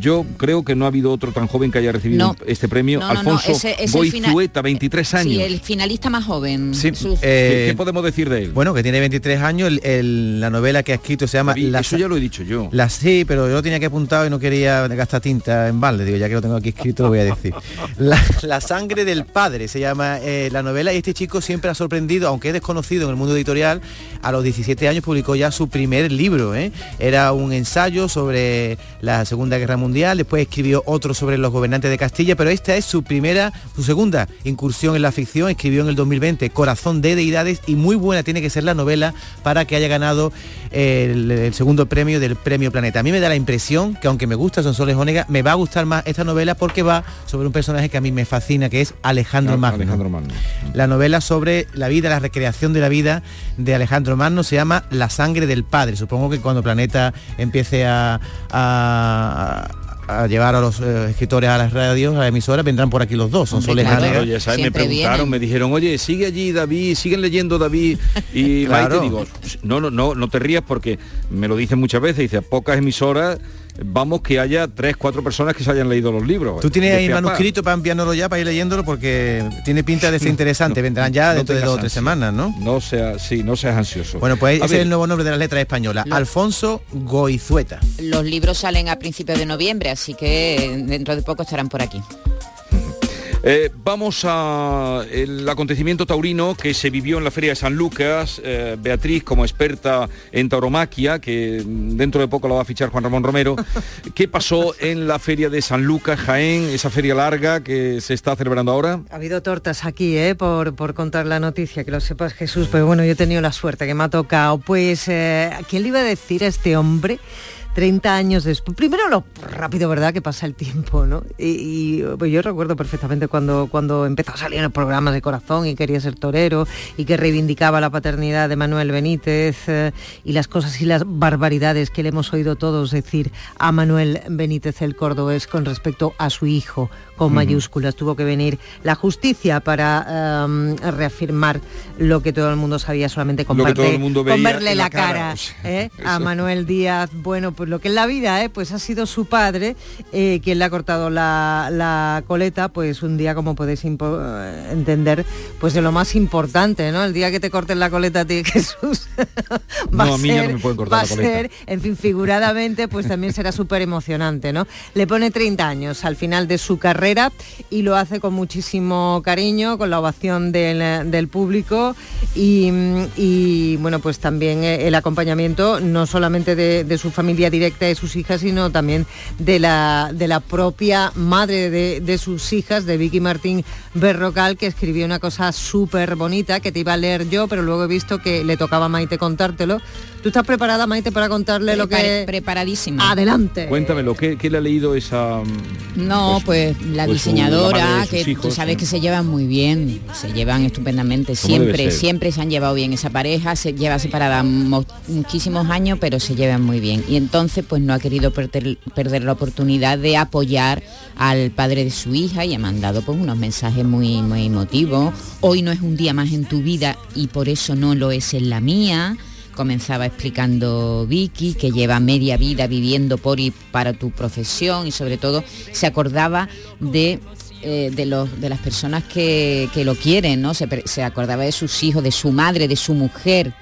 yo creo que no ha habido otro tan joven que haya recibido No. este premio, No, no, no, Alfonso ese- ese Goizueta, 23 años. Sí, el finalista más joven. Sí, Sus- eh, ¿Qué, qué podemos decir de él? Bueno, que tiene 23 años, el- el- la novela que ha escrito se llama... David, La eso ya lo he dicho yo. La sí, pero yo lo tenía que apuntado y no quería gastar tinta en balde. Digo, ya que lo tengo aquí escrito, lo voy a decir. La, la sangre del padre se llama eh, la novela y este chico siempre ha sorprendido, aunque es desconocido en el mundo editorial, a los 17 años publicó ya su primer libro. ¿eh? Era un ensayo sobre la Segunda Guerra Mundial, después escribió otro sobre los gobernantes de Castilla, pero esta es su primera, su segunda incursión en la ficción. Escribió en el 2020 Corazón de Deidades y muy buena tiene que ser la novela para que haya ganado el, el segundo premio del Premio Planeta. A mí me da la impresión que aunque me gusta Sonsoles Onega, me va a gustar más esta novela porque va sobre un personaje que a mí me fascina, que es Alejandro Ah, Magno. Alejandro Magno. La novela sobre la vida, la recreación de la vida de Alejandro Magno se llama La sangre del padre. Supongo que cuando Planeta empiece a, a- a llevar a los eh, escritores a las radios, a las emisoras, vendrán por aquí los dos. Son Soles Claro, oye, ¿sabes? me preguntaron, vienen. me dijeron, oye, sigue allí David, siguen leyendo David. Y Claro. Digo, no, no, no, no te rías porque me lo dicen muchas veces, dice, pocas emisoras, vamos que haya tres, cuatro personas que se hayan leído los libros. Tú tienes De ahí pa. manuscrito para enviárnoslo ya, para ir leyéndolo, porque tiene pinta de ser interesante. Vendrán ya No dentro de dos o tres semanas, ¿no? No sea, sí, no seas ansioso. Bueno, pues A ese ver, es el nuevo nombre de las letras españolas. Alfonso Goizueta. Los libros salen a principios de noviembre, así que dentro de poco estarán por aquí. Eh, vamos a el acontecimiento taurino que se vivió en la Feria de San Lucas. Eh, Beatriz, como experta en tauromaquia, que dentro de poco la va a fichar Juan Ramón Romero. ¿Qué pasó en la Feria de San Lucas, Jaén, esa feria larga que se está celebrando ahora? Ha habido tortas aquí, ¿eh? por, por contar la noticia, que lo sepas Jesús, pero bueno, yo he tenido la suerte que me ha tocado. Pues, eh, ¿a quién le iba a decir a este hombre? 30 años después. Primero lo rápido, ¿verdad? Que pasa el tiempo, ¿no? Y, y, pues yo recuerdo perfectamente cuando, cuando empezó a salir en los programas de corazón y quería ser torero y que reivindicaba la paternidad de Manuel Benítez eh, y las cosas y las barbaridades que le hemos oído todos decir a Manuel Benítez el cordobés con respecto a su hijo con Ujú. mayúsculas. Tuvo que venir la justicia para em, reafirmar lo que todo el mundo sabía solamente con, parte- el mundo con veía verle la la cara, ¿eh? a. Manuel Díaz. Bueno, pues lo que es la vida, ¿eh? pues ha sido su padre eh, quien le ha cortado la, la coleta, pues un día, como podéis eh, entender, pues de lo más importante, ¿no? El día que te corten la coleta a ti, Jesús, va No, a mí ya no ser- me pueden cortar va la coleta. ser, en fin, figuradamente, pues también será súper emocionante, ¿no? Le pone 30 años al final de su carrera y lo hace con muchísimo cariño, con la ovación del, del público y, y, bueno, pues también eh, el acompañamiento no solamente de, de su familia directa de sus hijas, sino también de la, de la propia madre de, de sus hijas, de Vicky Martín Berrocal, que escribió una cosa súper bonita que te iba a leer yo, pero luego he visto que le tocaba a Maite contártelo. ¿Tú estás preparada, Maite, para contarle lo que... Preparadísima. Adelante. Cuéntamelo, ¿qué, qué le ha leído esa... No, pues, la pues su- la diseñadora, de sus que tú sabes ¿no? que se llevan muy bien, se llevan estupendamente, siempre, siempre se han llevado bien esa pareja, se lleva separada mo- muchísimos años, pero se llevan muy bien. Y entonces entonces pues no ha querido perder, perder la oportunidad de apoyar al padre de su hija y ha mandado pues unos mensajes muy, muy emotivos. Hoy no es un día más en tu vida y por eso no lo es en la mía comenzaba explicando Vicky, que lleva media vida viviendo por y para tu profesión y sobre todo se acordaba de eh, de, los, de las personas que, que lo quieren, ¿no? Se, se acordaba de sus hijos, de su madre, de su mujer,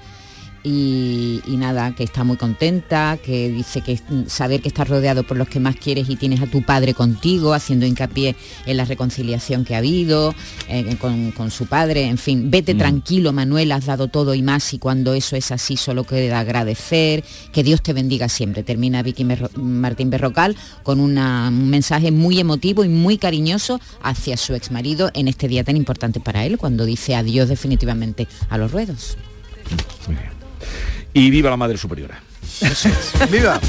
y, y nada, que está muy contenta, que dice que saber que estás rodeado por los que más quieres y tienes a tu padre contigo, haciendo hincapié en la reconciliación que ha habido eh, con, con su padre, en fin, vete Mm. tranquilo, Manuel, has dado todo y más y cuando eso es así solo queda agradecer, que Dios te bendiga siempre. Termina Vicky Merro- Martín Berrocal con una- un mensaje muy emotivo y muy cariñoso hacia su exmarido en este día tan importante para él, cuando dice adiós definitivamente a los ruedos. Y viva la Madre Superiora. ¡Viva!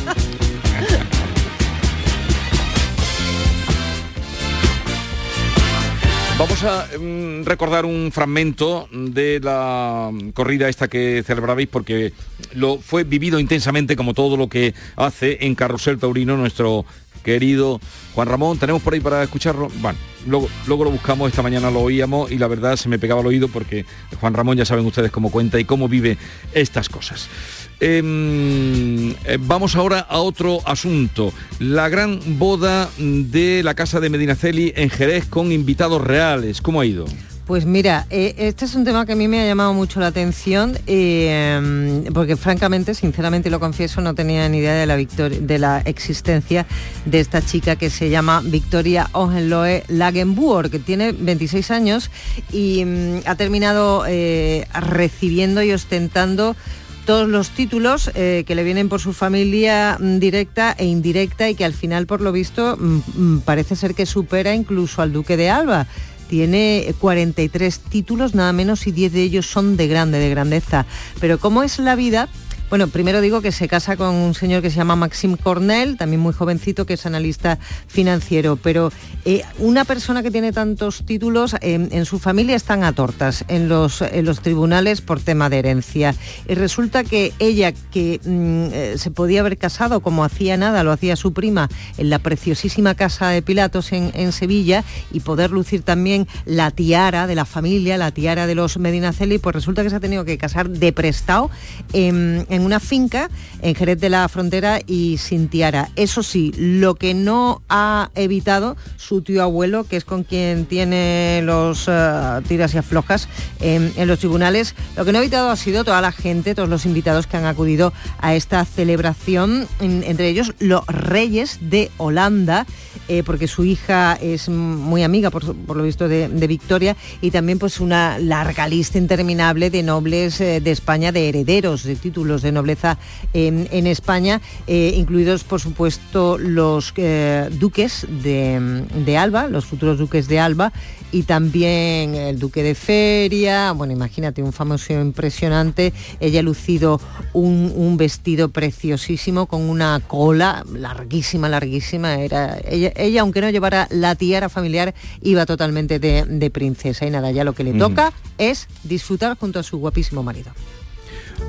Vamos a mm, recordar un fragmento de la corrida esta que celebrabais porque lo fue vivido intensamente como todo lo que hace en Carrusel Taurino nuestro querido Juan Ramón. ¿Tenemos por ahí para escucharlo? Bueno, luego, luego lo buscamos, esta mañana lo oíamos y la verdad se me pegaba al oído porque Juan Ramón ya saben ustedes cómo cuenta y cómo vive estas cosas. Em, eh, vamos ahora a otro asunto. La gran boda de la casa de Medinaceli en Jerez con invitados reales. ¿Cómo ha ido? Pues mira, eh, este es un tema que a mí me ha llamado mucho la atención eh, porque francamente, sinceramente lo confieso, no tenía ni idea de la, de la existencia de esta chica que se llama Victoria Ogenloe Lagenbuor, que tiene 26 años y mm, ha terminado eh, recibiendo y ostentando todos los títulos que le vienen por su familia mm, directa e indirecta y que al final, por lo visto, mm, parece ser que supera incluso al duque de Alba. Tiene 43 títulos, nada menos, y 10 de ellos son de grande, de grandeza. Pero ¿cómo es la vida? Bueno, primero digo que se casa con un señor que se llama Maxim Cornell, también muy jovencito, que es analista financiero, pero eh, una persona que tiene tantos títulos, eh, en su familia están a tortas en los, tribunales por tema de herencia. Y resulta que ella, que mm, eh, se podía haber casado como hacía nada, lo hacía su prima, en la preciosísima casa de Pilatos en, Sevilla, y poder lucir también la tiara de la familia, la tiara de los Medinaceli, pues resulta que se ha tenido que casar de prestado en, en una finca en Jerez de la Frontera y sin tiara. Eso sí, lo que no ha evitado su tío abuelo, que es con quien tiene los eh, tiras y aflojas en, en los tribunales, lo que no ha evitado ha sido toda la gente, todos los invitados que han acudido a esta celebración, en- entre ellos los reyes de Holanda, eh, porque su hija es muy amiga, por, lo visto, de, de Victoria, y también pues una larga lista interminable de nobles eh, de España, de herederos de títulos de nobleza en, en España, eh, incluidos por supuesto los eh, duques de, de Alba, los futuros duques de Alba, y también el duque de Feria, bueno, imagínate, un famoso impresionante, ella ha lucido un, un vestido preciosísimo con una cola larguísima, larguísima, era ella, ella, aunque no llevara la tiara familiar, iba totalmente de, de princesa y nada, ya lo que le Mm. toca es disfrutar junto a su guapísimo marido.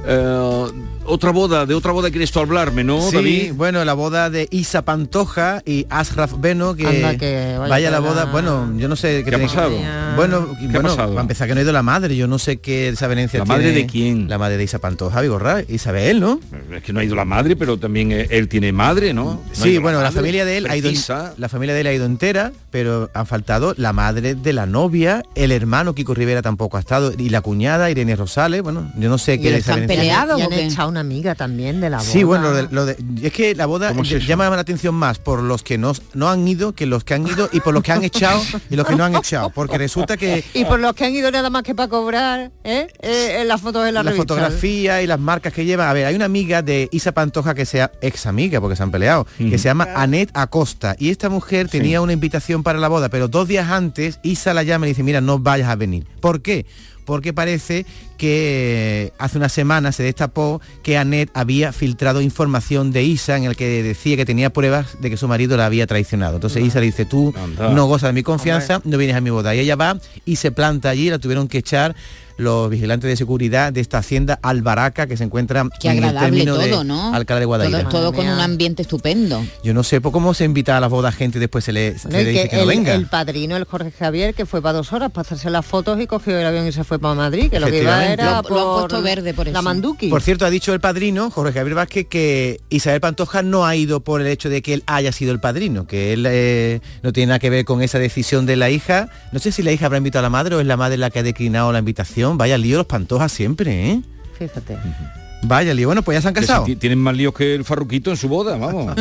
Eh, otra boda, de otra boda quieres tú hablarme, ¿no, sí, David? bueno, la boda de Isa Pantoja y Ashraf Beno, que, Anda, que vaya vaya la boda, bueno, yo no sé ¿Qué ha pasado? Bueno, ¿Qué ha bueno, pasado? para empezar que no ha ido la madre, yo no sé qué desavenencia ¿La madre de quién? La madre de Isa Pantoja, Vigorra, Isabel, ¿no? Es que no ha ido la madre, pero también eh, él tiene madre, ¿no? No ha Sí, bueno, la, familia de él ha ido la familia de él ha ido entera, pero han faltado la madre de la novia, el hermano Kiko Rivera tampoco ha estado y la cuñada Irene Rosales, bueno, yo no sé qué desavenencia- peleados. Y han echado una amiga también de la boda. Sí, bueno, lo de- lo de- es que la boda ¿Cómo es llama la atención más por los que no, no han ido que los que han ido y por los que han echado y los que no han echado, porque resulta que Y por los que han ido nada más que para cobrar, ¿eh? Eh, en las fotos de la, la revista. fotografía y las marcas que llevan. A ver, hay una amiga de Isa Pantoja que sea ex amiga, porque se han peleado, que se llama Anet Acosta. Y esta mujer tenía una invitación para la boda, pero dos días antes Isa la llama y dice, mira, no vayas a venir. ¿Por qué? Porque parece que hace una semana se destapó que Anet había filtrado información de Isa en el que decía que tenía pruebas de que su marido la había traicionado. Entonces Isa le dice, tú no gozas de mi confianza, no vienes a mi boda. Y ella va y se planta allí, la tuvieron que echar los vigilantes de seguridad de esta hacienda Albaraca que se encuentra Qué en el término todo, de ¿no? Alcalá de Guadaira. Todo, todo con un ambiente estupendo. Yo no sé pues, cómo se invita a las bodas gente y después se le, se dice que que no el, venga. el padrino, el Jorge Javier, que fue para dos horas para hacerse las fotos y cogió el avión y se fue para Madrid, que lo que iba era Lo- lo han por puesto verde por la eso. Manduki. Por cierto, ha dicho el padrino, Jorge Javier Vázquez, que Isabel Pantoja no ha ido por el hecho de que él haya sido el padrino, que él eh, no tiene nada que ver con esa decisión de la hija. No sé si la hija habrá invitado a la madre o es la madre la que ha declinado la invitación. Vaya lío los Pantojas siempre, ¿eh? Fíjate. Vaya lío. Bueno, pues ya se han si casado. ti- tienen más líos que el farruquito en su boda, vamos.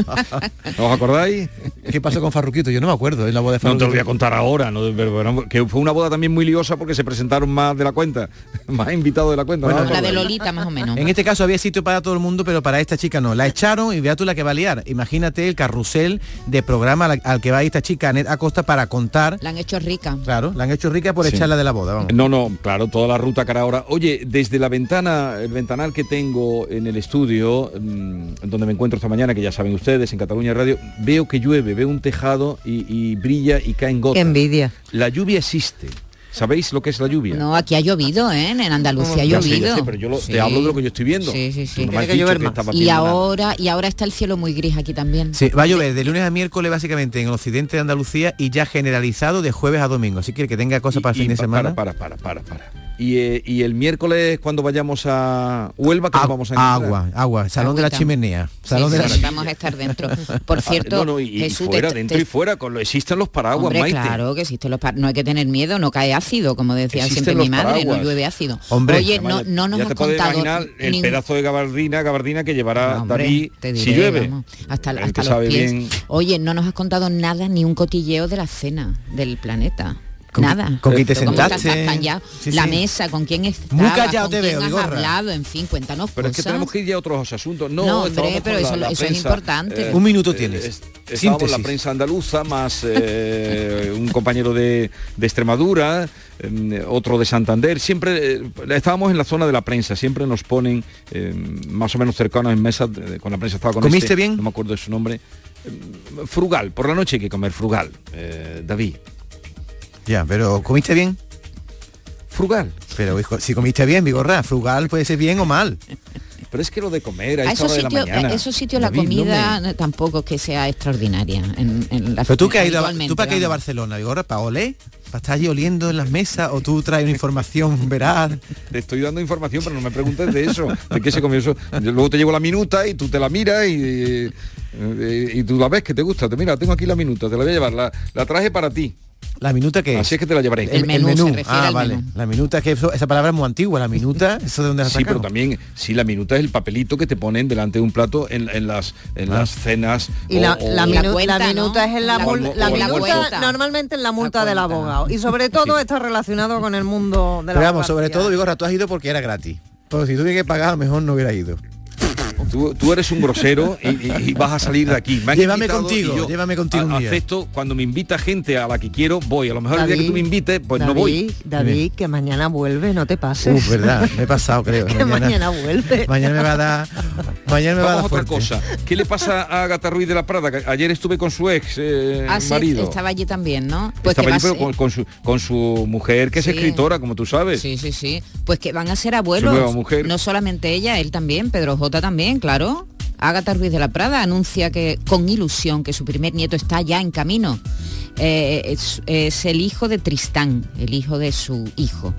¿No os acordáis? ¿Qué pasó con Farruquito? Yo no me acuerdo en la boda de No te Farruquito. lo voy a contar ahora, ¿no? pero, que fue una boda también muy liosa porque se presentaron más de la cuenta, más invitados de la cuenta. Bueno, ¿no? La de Lolita más o menos. En este caso había sitio para todo el mundo, pero para esta chica no. La echaron y vea tú la que va a liar. Imagínate el carrusel de programa al, al que va esta chica, Anet Acosta, para contar. La han hecho rica. Claro, la han hecho rica por Sí. echarla de la boda. Vamos. No, no, claro, toda la ruta cara ahora. Oye, desde la ventana, el ventanal que tengo en el estudio, mm, donde me encuentro esta mañana, que ya saben ustedes, en Cataluña Radio, veo que llueve, veo un tejado y, y brilla y caen gotas. Qué envidia. La lluvia existe. ¿Sabéis lo que es la lluvia? No, aquí ha llovido, ¿eh? En Andalucía ha Ya sé, ya llovido. sé, pero yo lo- te hablo de lo que yo estoy viendo. Sí, sí, sí. No que Y nada. ahora, y ahora está el cielo muy gris aquí también. Sí, va a llover de lunes a miércoles básicamente en el occidente de Andalucía y ya generalizado de jueves a domingo. Así que el que tenga cosas para el fin de semana. Para, para, para, para. Y, eh, y el miércoles cuando vayamos a Huelva, que nos vamos a encontrar? Agua, agua, salón de la chimenea. Sí, Salón de sí, la sí, vamos a estar dentro. Por cierto, Ah, no, no, y, fuera, te- dentro te- y fuera, con lo, existen los paraguas, Hombre, Maite. claro que existen los par- no hay que tener miedo, no cae ácido, como decía Existen siempre mi madre, paraguas. no llueve ácido. Hombre, Oye, no, no nos ya has te puedes contado imaginar el pedazo de gabardina, gabardina que llevará Hombre, David te si llueve. vamos, hasta, hasta los pies. bien. Oye, no nos has contado nada, ni un cotilleo de la cena del planeta. Con Nada. con quién te ¿Cómo estás sentaste? tan callado? Sí, la sí. mesa, con quién estabas, Muy callado te veo, has hablado, en fin, cuéntanos Pero es que tenemos que ir ya a otros asuntos. No, No, hombre, pero eso- la, la eso es importante. Un minuto tienes. es- estábamos en la prensa andaluza, más eh, un compañero de, de Extremadura, eh, otro de Santander. Siempre eh, estábamos en la zona de la prensa, siempre nos ponen eh, más o menos cercanos en mesa, eh, con la prensa estaba con ¿Comiste este, bien? No me acuerdo de su nombre. Eh, Frugal, por la noche hay que comer frugal, eh, David. Ya, pero ¿comiste bien? Frugal. Pero hijo, si comiste bien, Vigorra, frugal puede ser bien o mal. Pero es que lo de comer a, A esos sitios, esos sitios la David, no comida me- tampoco es que sea extraordinaria. En, en la Pero tú que has ido, tú para qué has ido a. Barcelona, Vigorra, para oler, para estar allí oliendo en las mesas o tú traes una información veraz. Te estoy dando información, pero no me preguntes de eso, de qué se comió eso. Yo Luego te llevo la minuta y tú te la miras y, eh, y tú la ves que te gusta. Te mira, tengo aquí la minuta, te la voy a llevar. La, la traje para ti. La minuta que Así es que te la llevaré. El, menú. ah, vale. La minuta que eso- esa palabra es muy antigua, la minuta, eso de dónde la Sí, pero también, sí, la minuta es el papelito que te ponen delante de un plato en, en las, en Ah. las cenas. Y la, o- la o- minu- la minuta es en la, La mul- mu- la minuta normalmente en la multa del abogado y sobre todo está relacionado con el mundo de la Pero vamos, sobre todo, Vigorra, tú has ido porque era gratis. Porque si tú tienes que pagar, a lo mejor no hubiera ido. Tú, tú eres un grosero y, y- y vas a salir de aquí. Me Llévame contigo, yo llévame contigo un día. Acepto cuando me invita gente a la que quiero, voy. A lo mejor el día que tú me invites, pues no voy. David, que mañana vuelve, no te pases. Uf, verdad, me he pasado, creo. que mañana, vuelve. Mañana me va a dar. Mañana me va a dar otra cosa. ¿Qué le pasa a Agatha Ruiz de la Prada? Que ayer estuve con su ex eh, Ah, sí, marido. estaba allí también, ¿no? Pues Estaba allí, pero con, con su, con su mujer, que Sí. es escritora, como tú sabes. Sí, sí, sí. Pues que van a ser Su abuelos. nueva mujer. No solamente ella, él también, Pedro J también, claro. Ágata Ruiz de la Prada anuncia que con ilusión que su primer nieto está ya en camino. Eh, es, es el hijo de Tristán, el hijo de su hijo.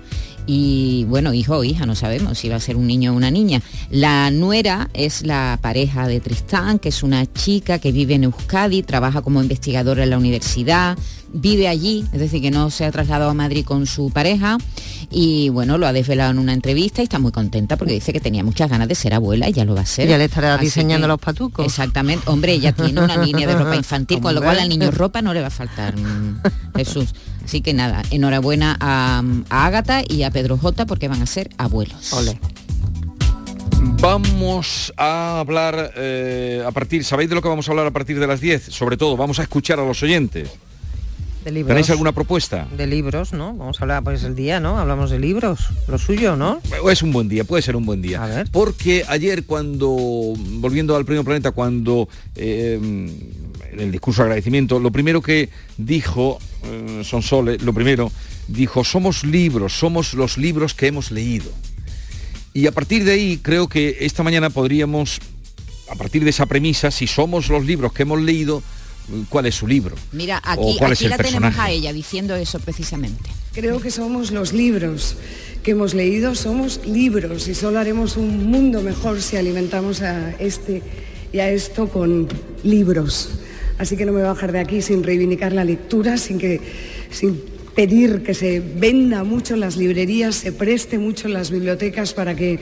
Y bueno, hijo o hija, no sabemos si va a ser un niño o una niña. La nuera es la pareja de Tristán, que es una chica que vive en Euskadi, trabaja como investigadora en la universidad, vive allí, es decir, que no se ha trasladado a Madrid con su pareja y bueno, lo ha desvelado en una entrevista y está muy contenta porque dice que tenía muchas ganas de ser abuela y ya lo va a ser. Ya le estará Así diseñando que- los patucos. Exactamente. Hombre, ella tiene una línea de ropa infantil, con lo cual al niño ropa no le va a faltar, mm, Jesús. Así que nada, enhorabuena a, a Ágata y a Pedro J porque van a ser abuelos. Vamos a hablar eh, a partir, ¿sabéis de lo que vamos a hablar a partir de las 10? Sobre todo, vamos a escuchar a los oyentes. De libros. ¿Tenéis alguna propuesta? De libros, ¿no? Vamos a hablar, pues el día, ¿no? Hablamos de libros, lo suyo, ¿no? Es un buen día, puede ser un buen día. Porque ayer cuando, volviendo al primer planeta, cuando eh, en el discurso de agradecimiento, lo primero que dijo eh, Sonsole, lo primero, dijo, somos libros, somos los libros que hemos leído. Y a partir de ahí creo que esta mañana podríamos, a partir de esa premisa, si somos los libros que hemos leído, ¿cuál es su libro? Mira, ¿O aquí, cuál es aquí el la tenemos a ella diciendo eso precisamente. Creo que somos los libros que hemos leído, somos libros y solo haremos un mundo mejor si alimentamos a este y a esto con libros. Así que no me voy a bajar de aquí sin reivindicar la lectura, sin, que, sin pedir que se venda mucho en las librerías, se preste mucho en las bibliotecas para que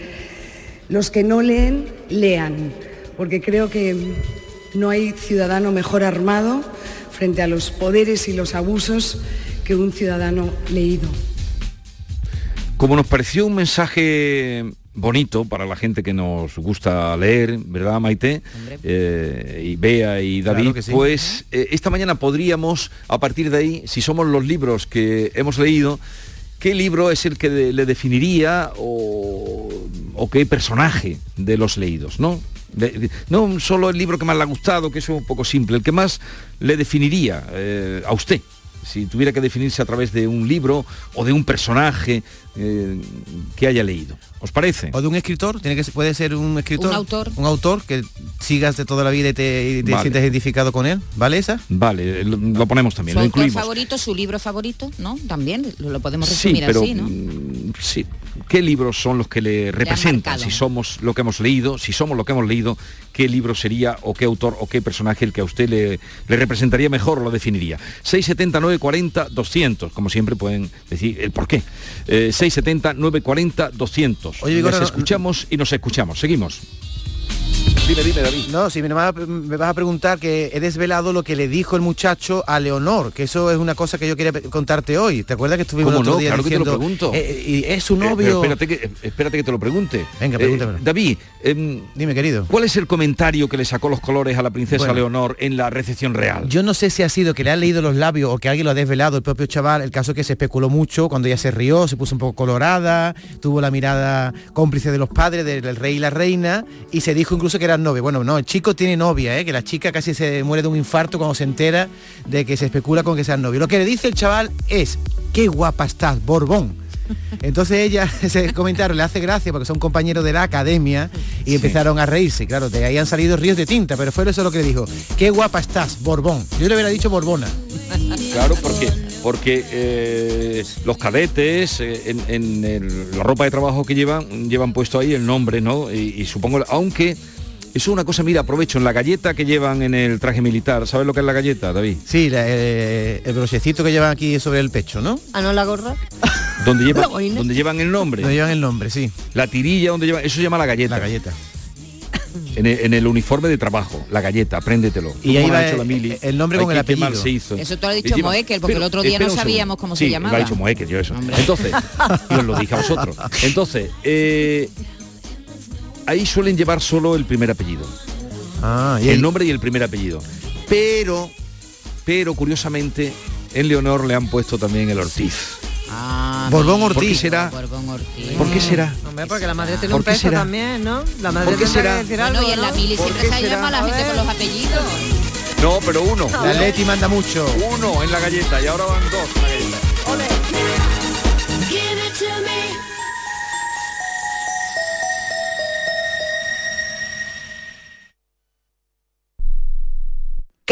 los que no leen, lean. Porque creo que no hay ciudadano mejor armado frente a los poderes y los abusos que un ciudadano leído. Como nos pareció un mensaje bonito para la gente que nos gusta leer, ¿verdad, Maite? Eh, y Bea y David, Claro que sí. pues eh, esta mañana podríamos, a partir de ahí, si somos los libros que hemos leído, ¿qué libro es el que de- le definiría o, o qué personaje de los leídos, no? No solo el libro que más le ha gustado, que es un poco simple, el que más le definiría eh, a usted, si tuviera que definirse a través de un libro o de un personaje eh, que haya leído. ¿Os parece? O de un escritor, tiene que puede ser un escritor. Un autor. Un autor que sigas de toda la vida y te, y te Vale. sientes identificado con él. ¿Vale esa? Vale, lo, lo ponemos también, Su lo incluimos. favorito, su libro favorito, ¿no? También lo, podemos Sí, resumir pero así, ¿no? mm, sí. ¿Qué libros son los que le representan? Si somos lo que hemos leído, si somos lo que hemos leído, ¿qué libro sería o qué autor o qué personaje el que a usted le, le representaría mejor o lo definiría? 670 940 200, como siempre pueden decir el por qué. Eh, 670 940 200. Oye, Vigorra, Les escuchamos y nos escuchamos. Seguimos. Dime, dime, David. No, si me vas, a, me vas a preguntar que he desvelado lo que le dijo el muchacho a Leonor, que eso es una cosa que yo quería contarte hoy. ¿Te acuerdas que estuvimos el ¿Cómo otro no? día Claro que te lo diciendo, pregunto. eh, y es su Eh, novio? espérate, que, espérate que te lo pregunte. Venga, Eh, pregúntamelo. David, em, Dime, querido. ¿cuál es el comentario que le sacó los colores a la princesa Bueno. Leonor en la recepción real? Yo no sé si ha sido que le han leído los labios o que alguien lo ha desvelado, el propio chaval. El caso que se especuló mucho cuando ella se rió, se puso un poco colorada, tuvo la mirada cómplice de los padres, del, rey y la reina, y se dijo incluso que eran novios. Bueno, no, el chico tiene novia, ¿eh? que la chica casi se muere de un infarto cuando se entera de que se especula con que sean novios. Lo que le dice el chaval es, qué guapa estás, Borbón. Entonces ella, ese comentario le hace gracia porque son compañeros de la academia y empezaron a reírse. Claro, de ahí han salido ríos de tinta, pero fue eso lo que le dijo. Qué guapa estás, Borbón. Yo le hubiera dicho Borbona. Claro, porque porque eh, los cadetes eh, en, en el- la ropa de trabajo que llevan llevan puesto ahí el nombre, ¿no? Y, y supongo, aunque eso es una cosa, mira, aprovecho en la galleta que llevan en el traje militar. ¿Sabes lo que es la galleta, David? Sí, la- eh, el brochecito que llevan aquí sobre el pecho, ¿no? Ah, no la gorra. Donde llevan, donde llevan el nombre. Donde llevan el nombre, sí. La tirilla donde llevan, eso se llama la galleta. La galleta. En el, en el uniforme de trabajo, la galleta, apréndetelo. Y Tú ahí va el- Mili. el nombre con el apellido. se hizo. Eso te lo ha dicho Encima- Moekel, porque el otro día no sabíamos cómo se llamaba. Lo ha dicho Moekel, yo eso. Entonces, y os lo dije a vosotros. Entonces, eh, ahí suelen llevar solo el primer apellido. Ah, y el nombre y el primer apellido. Pero, pero curiosamente, en Leonor le han puesto también el Ortiz. Ah, Borbón Ortiz. ¿Por qué será? Borbón Ortiz. ¿Por qué será? Hombre, porque la madre tiene ¿Por un peso será? también, ¿no? La madre ¿Por qué será? que decir Bueno, algo, y en la ¿no? mili ¿Por siempre se llama a la gente A ver. los apellidos. No, pero uno. La Leti manda mucho. Uno en la galleta y ahora van dos en la galleta.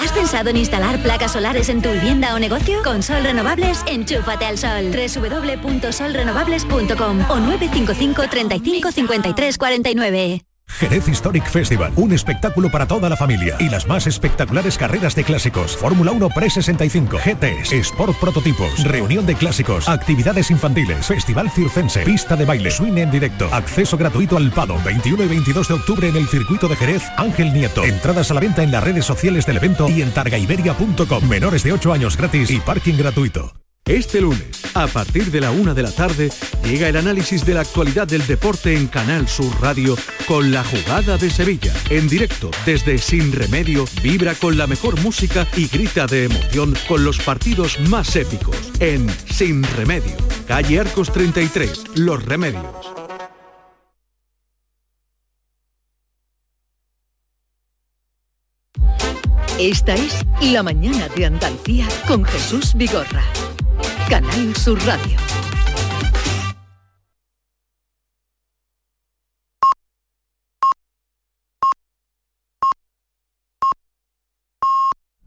¿Has pensado en instalar placas solares en tu vivienda o negocio? Con Sol Renovables, enchúfate al sol. www.solrenovables.com o 955 35 53 49. Jerez Historic Festival, un espectáculo para toda la familia y las más espectaculares carreras de clásicos. Fórmula 1 Pre-65, GTs, Sport Prototipos, reunión de clásicos, actividades infantiles, Festival Circense, pista de baile, swing en directo, acceso gratuito al Pado, 21 y 22 de octubre en el circuito de Jerez, Ángel Nieto. Entradas a la venta en las redes sociales del evento y en targaiberia.com. Menores de 8 años gratis y parking gratuito. Este lunes, a partir de la una de la tarde, llega el análisis de la actualidad del deporte en Canal Sur Radio con la jugada de Sevilla. En directo desde Sin Remedio, vibra con la mejor música y grita de emoción con los partidos más épicos. En Sin Remedio, calle Arcos 33, Los Remedios. Esta es La Mañana de Andalucía con Jesús Vigorra. Canal Sur Radio.